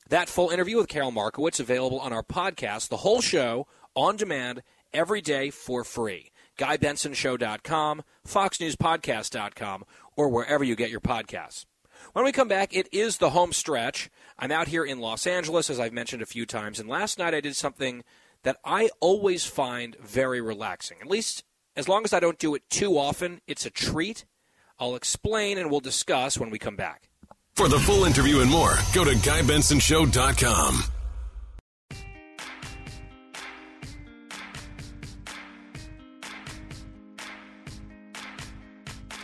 That full interview with Carol Markowitz available on our podcast, the whole show on demand every day for free. GuyBensonShow.com, FoxNewsPodcast.com, or wherever you get your podcasts. When we come back, it is the home stretch. I'm out here in Los Angeles, as I've mentioned a few times, and last night I did something that I always find very relaxing. At least as long as I don't do it too often, it's a treat. I'll explain and we'll discuss when we come back. For the full interview and more, go to GuyBensonShow.com.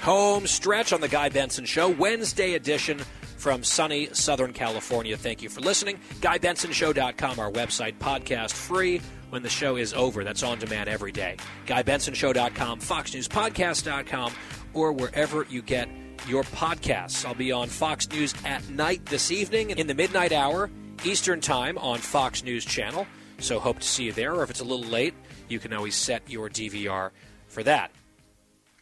Home stretch on the Guy Benson Show, Wednesday edition from sunny Southern California. Thank you for listening. GuyBensonShow.com, our website, podcast free when the show is over. That's on demand every day. GuyBensonShow.com, FoxNewsPodcast.com, or wherever you get your podcasts. I'll be on Fox News at night this evening in the midnight hour, Eastern Time on Fox News Channel. So hope to see you there. Or if it's a little late, you can always set your DVR for that.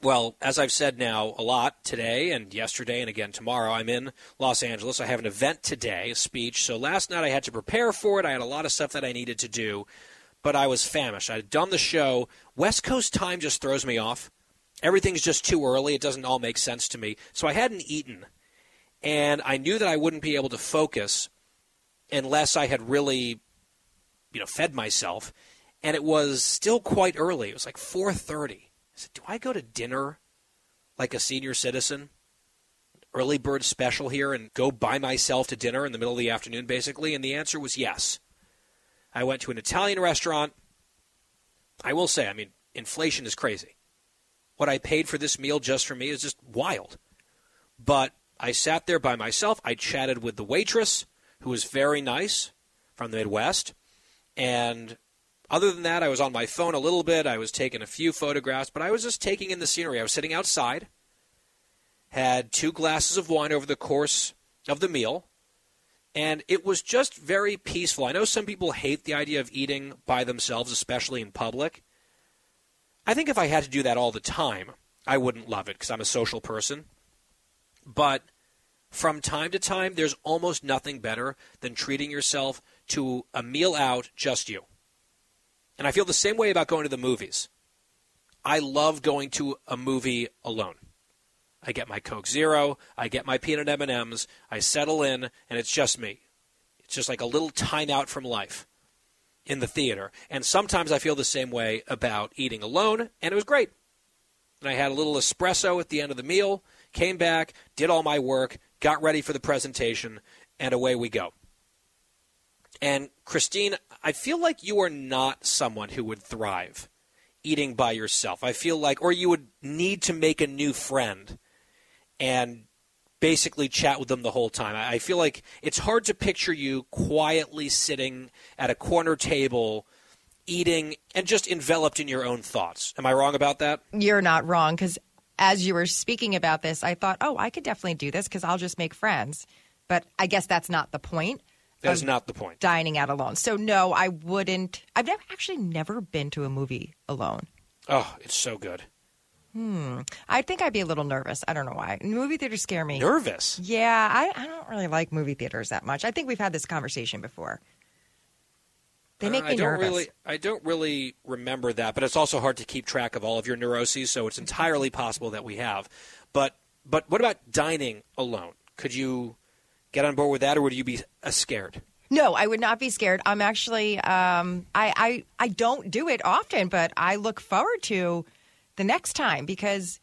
Well, as I've said now a lot today and yesterday and again tomorrow, I'm in Los Angeles. I have an event today, a speech. So last night I had to prepare for it. I had a lot of stuff that I needed to do, but I was famished. I had done the show. West Coast time just throws me off everything's just too early. It doesn't all make sense to me. So I hadn't eaten. And I knew that I wouldn't be able to focus unless I had really, you know, fed myself. And it was still quite early. It was like 4:30. Said, "Do I go to dinner like a senior citizen? Early bird special here and go by myself to dinner in the middle of the afternoon basically?" And the answer was yes. I went to an Italian restaurant. I will say, I mean, inflation is crazy what I paid for this meal just for me is just wild. But I sat there by myself. I chatted with the waitress, who was very nice from the Midwest. And other than that, I was on my phone a little bit. I was taking a few photographs, but I was just taking in the scenery. I was sitting outside, had two glasses of wine over the course of the meal, and it was just very peaceful. I know some people hate the idea of eating by themselves, especially in public. I think if I had to do that all the time, I wouldn't love it because I'm a social person. But from time to time, there's almost nothing better than treating yourself to a meal out, just you. And I feel the same way about going to the movies. I love going to a movie alone. I get my Coke Zero, I get my peanut M&Ms, I settle in, and it's just me. It's just like a little time out from life in the theater. And sometimes I feel the same way about eating alone, and it was great. And I had a little espresso at the end of the meal, came back, did all my work, got ready for the presentation, and away we go. And Christine, I feel like you are not someone who would thrive eating by yourself. I feel like, or you would need to make a new friend and basically chat with them the whole time. I feel like it's hard to picture you quietly sitting at a corner table eating and just enveloped in your own thoughts. Am I wrong about that? You're not wrong because as you were speaking about this, I thought, oh, I could definitely do this because I'll just make friends. But I guess that's not the point. That is not the point. Dining out alone. So no, I wouldn't. I've never actually never been to a movie alone. Oh, it's so good. Hmm. I think I'd be a little nervous. I don't know why. Movie theaters scare me. Nervous? Yeah, I, I don't really like movie theaters that much. I think we've had this conversation before. They make uh, me I don't nervous. Really, I don't really remember that, but it's also hard to keep track of all of your neuroses, so it's entirely possible that we have. But but what about dining alone? Could you get on board with that, or would you be uh, scared? No, I would not be scared. I'm actually, um, I, I, I don't do it often, but I look forward to the next time because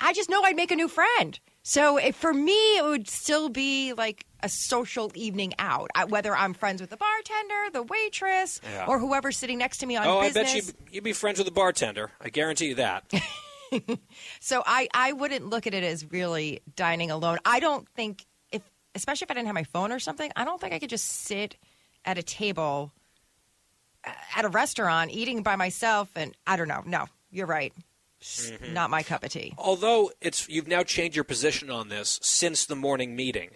I just know I'd make a new friend. So for me, it would still be like a social evening out, I, whether I'm friends with the bartender, the waitress, Yeah. or whoever's sitting next to me on oh, business. I bet you you'd be friends with the bartender. I guarantee you that. <laughs> So I, I wouldn't look at it as really dining alone. I don't think especially if I didn't have my phone or something, I don't think I could just sit at a table uh, at a restaurant eating by myself and I don't know. No, you're right. Mhm. Not my cup of tea. Although it's you've now changed your position on this since the morning meeting,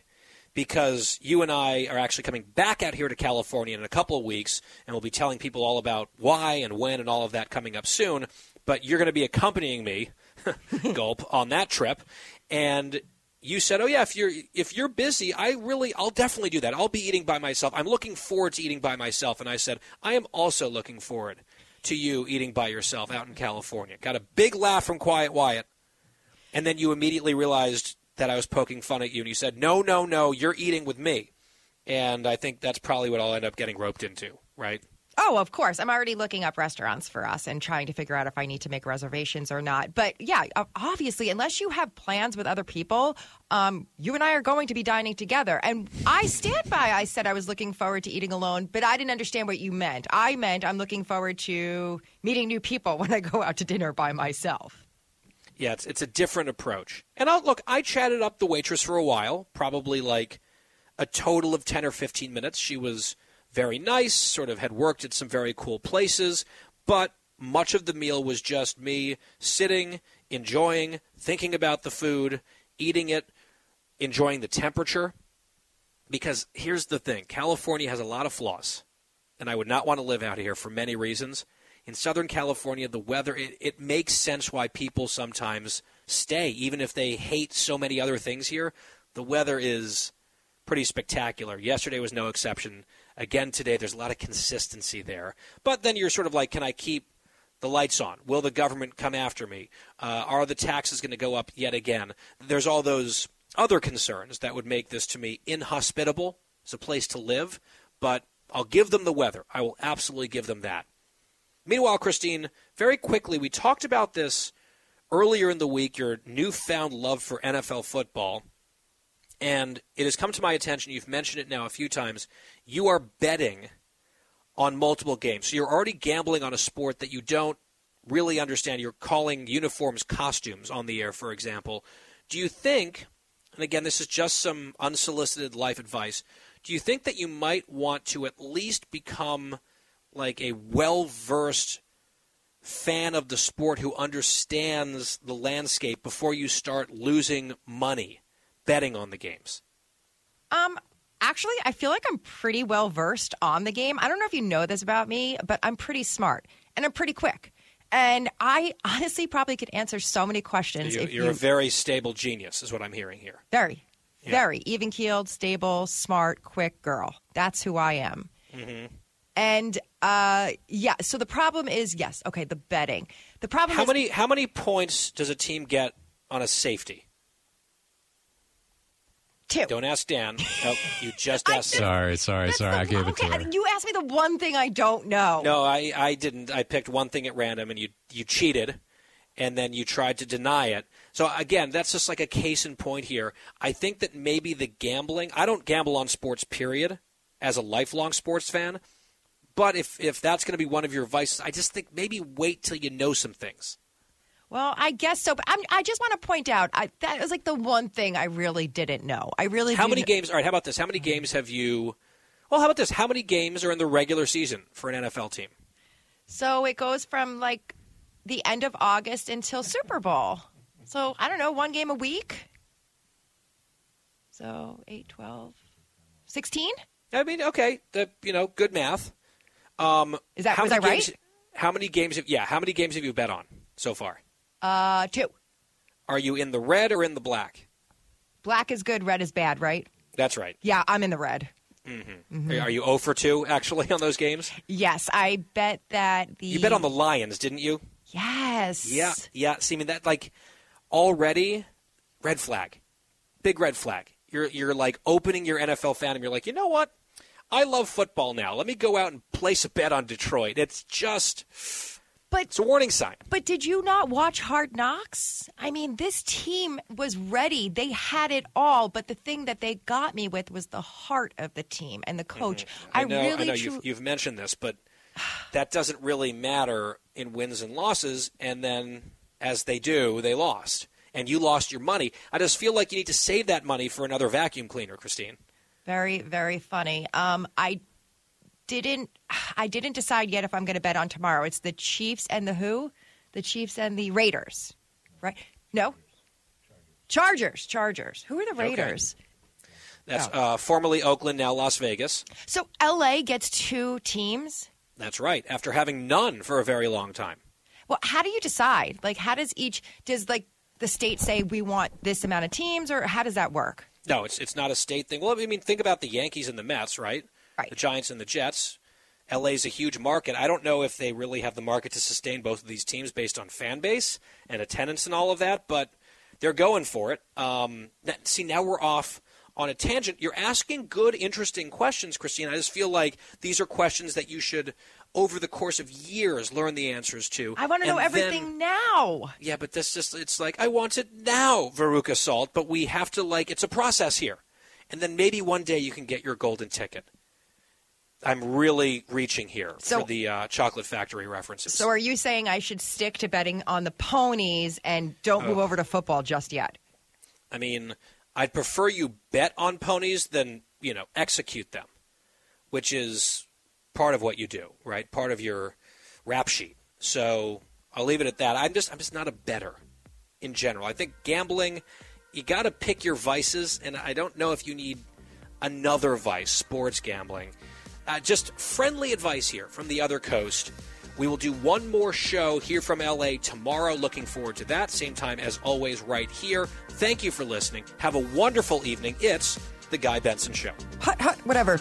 because you and I are actually coming back out here to California in a couple of weeks, and we'll be telling people all about why and when and all of that coming up soon. But you're going to be accompanying me, <laughs> gulp, on that trip, and you said, "Oh yeah, if you're if you're busy, I really I'll definitely do that. I'll be eating by myself. I'm looking forward to eating by myself." And I said, "I am also looking forward to you eating by yourself out in California." Got a big laugh from Quiet Wyatt. And then you immediately realized that I was poking fun at you, and you said, "No, no, no, you're eating with me." And I think that's probably what I'll end up getting roped into, right? Oh, of course. I'm already looking up restaurants for us and trying to figure out if I need to make reservations or not. But yeah, obviously, unless you have plans with other people, um, you and I are going to be dining together. And I stand by, I said I was looking forward to eating alone, but I didn't understand what you meant. I meant I'm looking forward to meeting new people <laughs> when I go out to dinner by myself. Yeah, it's it's a different approach. And I'll look, I chatted up the waitress for a while, probably like a total of 10 or 15 minutes. She was very nice, sort of had worked at some very cool places, but much of the meal was just me sitting, enjoying, thinking about the food, eating it, enjoying the temperature. Because here's the thing California has a lot of flaws, and I would not want to live out here for many reasons. In Southern California, the weather, it, it makes sense why people sometimes stay, even if they hate so many other things here. The weather is pretty spectacular. Yesterday was no exception. Again today, there's a lot of consistency there. But then you're sort of like, can I keep the lights on? Will the government come after me? Uh, are the taxes going to go up yet again? There's all those other concerns that would make this to me inhospitable as a place to live. But I'll give them the weather. I will absolutely give them that. Meanwhile, Christine, very quickly, we talked about this earlier in the week, your newfound love for NFL football. And it has come to my attention, you've mentioned it now a few times, you are betting on multiple games. So you're already gambling on a sport that you don't really understand. You're calling uniforms costumes on the air, for example. Do you think, and again, this is just some unsolicited life advice, do you think that you might want to at least become like a well versed fan of the sport who understands the landscape before you start losing money betting on the games? Um, actually, I feel like I'm pretty well versed on the game. I don't know if you know this about me, but I'm pretty smart and I'm pretty quick. And I honestly probably could answer so many questions You, if you're you a very stable genius, is what I'm hearing here. very, Yeah. very even keeled, stable, smart, quick girl. That's who I am. hmm And uh, yeah, so the problem is yes, okay, the betting. The problem How is many how many points does a team get on a safety? Two. Don't ask Dan. Nope, you just <laughs> asked. him. Sorry, sorry, sorry. I gave it to her. you asked me the one thing I don't know. No, I, I didn't. I picked one thing at random, and you you cheated, and then you tried to deny it. So again, that's just like a case in point here. I think that maybe the gambling. I don't gamble on sports, period, as a lifelong sports fan. But if if that's going to be one of your vices, I just think maybe wait till you know some things. Well, I guess so, but I'm, I just want to point out I, that was like the one thing I really didn't know. I really How many games? All right, how about this? How many games have you? Well, how about this? How many games are in the regular season for an NFL team? So it goes from like the end of August until Super Bowl. So I don't know, one game a week. So 8, 12, 16? I mean, okay, the you know, good math. Um, Is that- how was many I right? games, How many games? Have, yeah, how many games have you bet on so far? Uh, two. Are you in the red or in the black? Black is good, red is bad, right? That's right. Yeah, I'm in the red. hmm Are you 0 for 2 actually on those games? Yes, I bet that the. You bet on the Lions, didn't you? Yes. Yeah, yeah. See, I mean that like already red flag, big red flag. You're you're like opening your NFL fan, and you're like, you know what? I love football now. Let me go out and place a bet on Detroit. It's just. But it's a warning sign. But did you not watch Hard Knocks? I mean, this team was ready. They had it all. But the thing that they got me with was the heart of the team and the coach. Mm-hmm. I, I, know, really I know tru- you've, you've mentioned this, but that doesn't really matter in wins and losses. And then, as they do, they lost. And you lost your money. I just feel like you need to save that money for another vacuum cleaner, Christine. Very, very funny. Um, I didn't. I didn't decide yet if I'm going to bet on tomorrow. It's the Chiefs and the who? The Chiefs and the Raiders, right? No. Chargers. Chargers. Who are the Raiders? That's uh, formerly Oakland, now Las Vegas. So LA gets two teams. That's right. After having none for a very long time. Well, how do you decide? Like, how does each does like the state say we want this amount of teams, or how does that work? No, it's it's not a state thing. Well, I mean, think about the Yankees and the Mets, right? Right. The Giants and the Jets. LA is a huge market. I don't know if they really have the market to sustain both of these teams based on fan base and attendance and all of that, but they're going for it. Um, see, now we're off on a tangent. You're asking good, interesting questions, Christine. I just feel like these are questions that you should, over the course of years, learn the answers to. I want to know everything then- now. yeah, but this just it's like I want it now, Veruca Salt, but we have to like it's a process here. And then maybe one day you can get your golden ticket. I'm really reaching here So- for the uh, chocolate factory references. So, are you saying I should stick to betting on the ponies and don't move Oh. over to football just yet? I mean, I'd prefer you bet on ponies than, you know, execute them, which is part of what you do, right? Part of your rap sheet. So I'll leave it at that. I'm just I'm just not a better in general. I think gambling, you got to pick your vices, and I don't know if you need another vice, sports gambling. Uh, just friendly advice here from the other coast. We will do one more show here from LA tomorrow. Looking forward to that. Same time as always, right here. Thank you for listening. Have a wonderful evening. It's The Guy Benson Show. Hut, hut, whatever.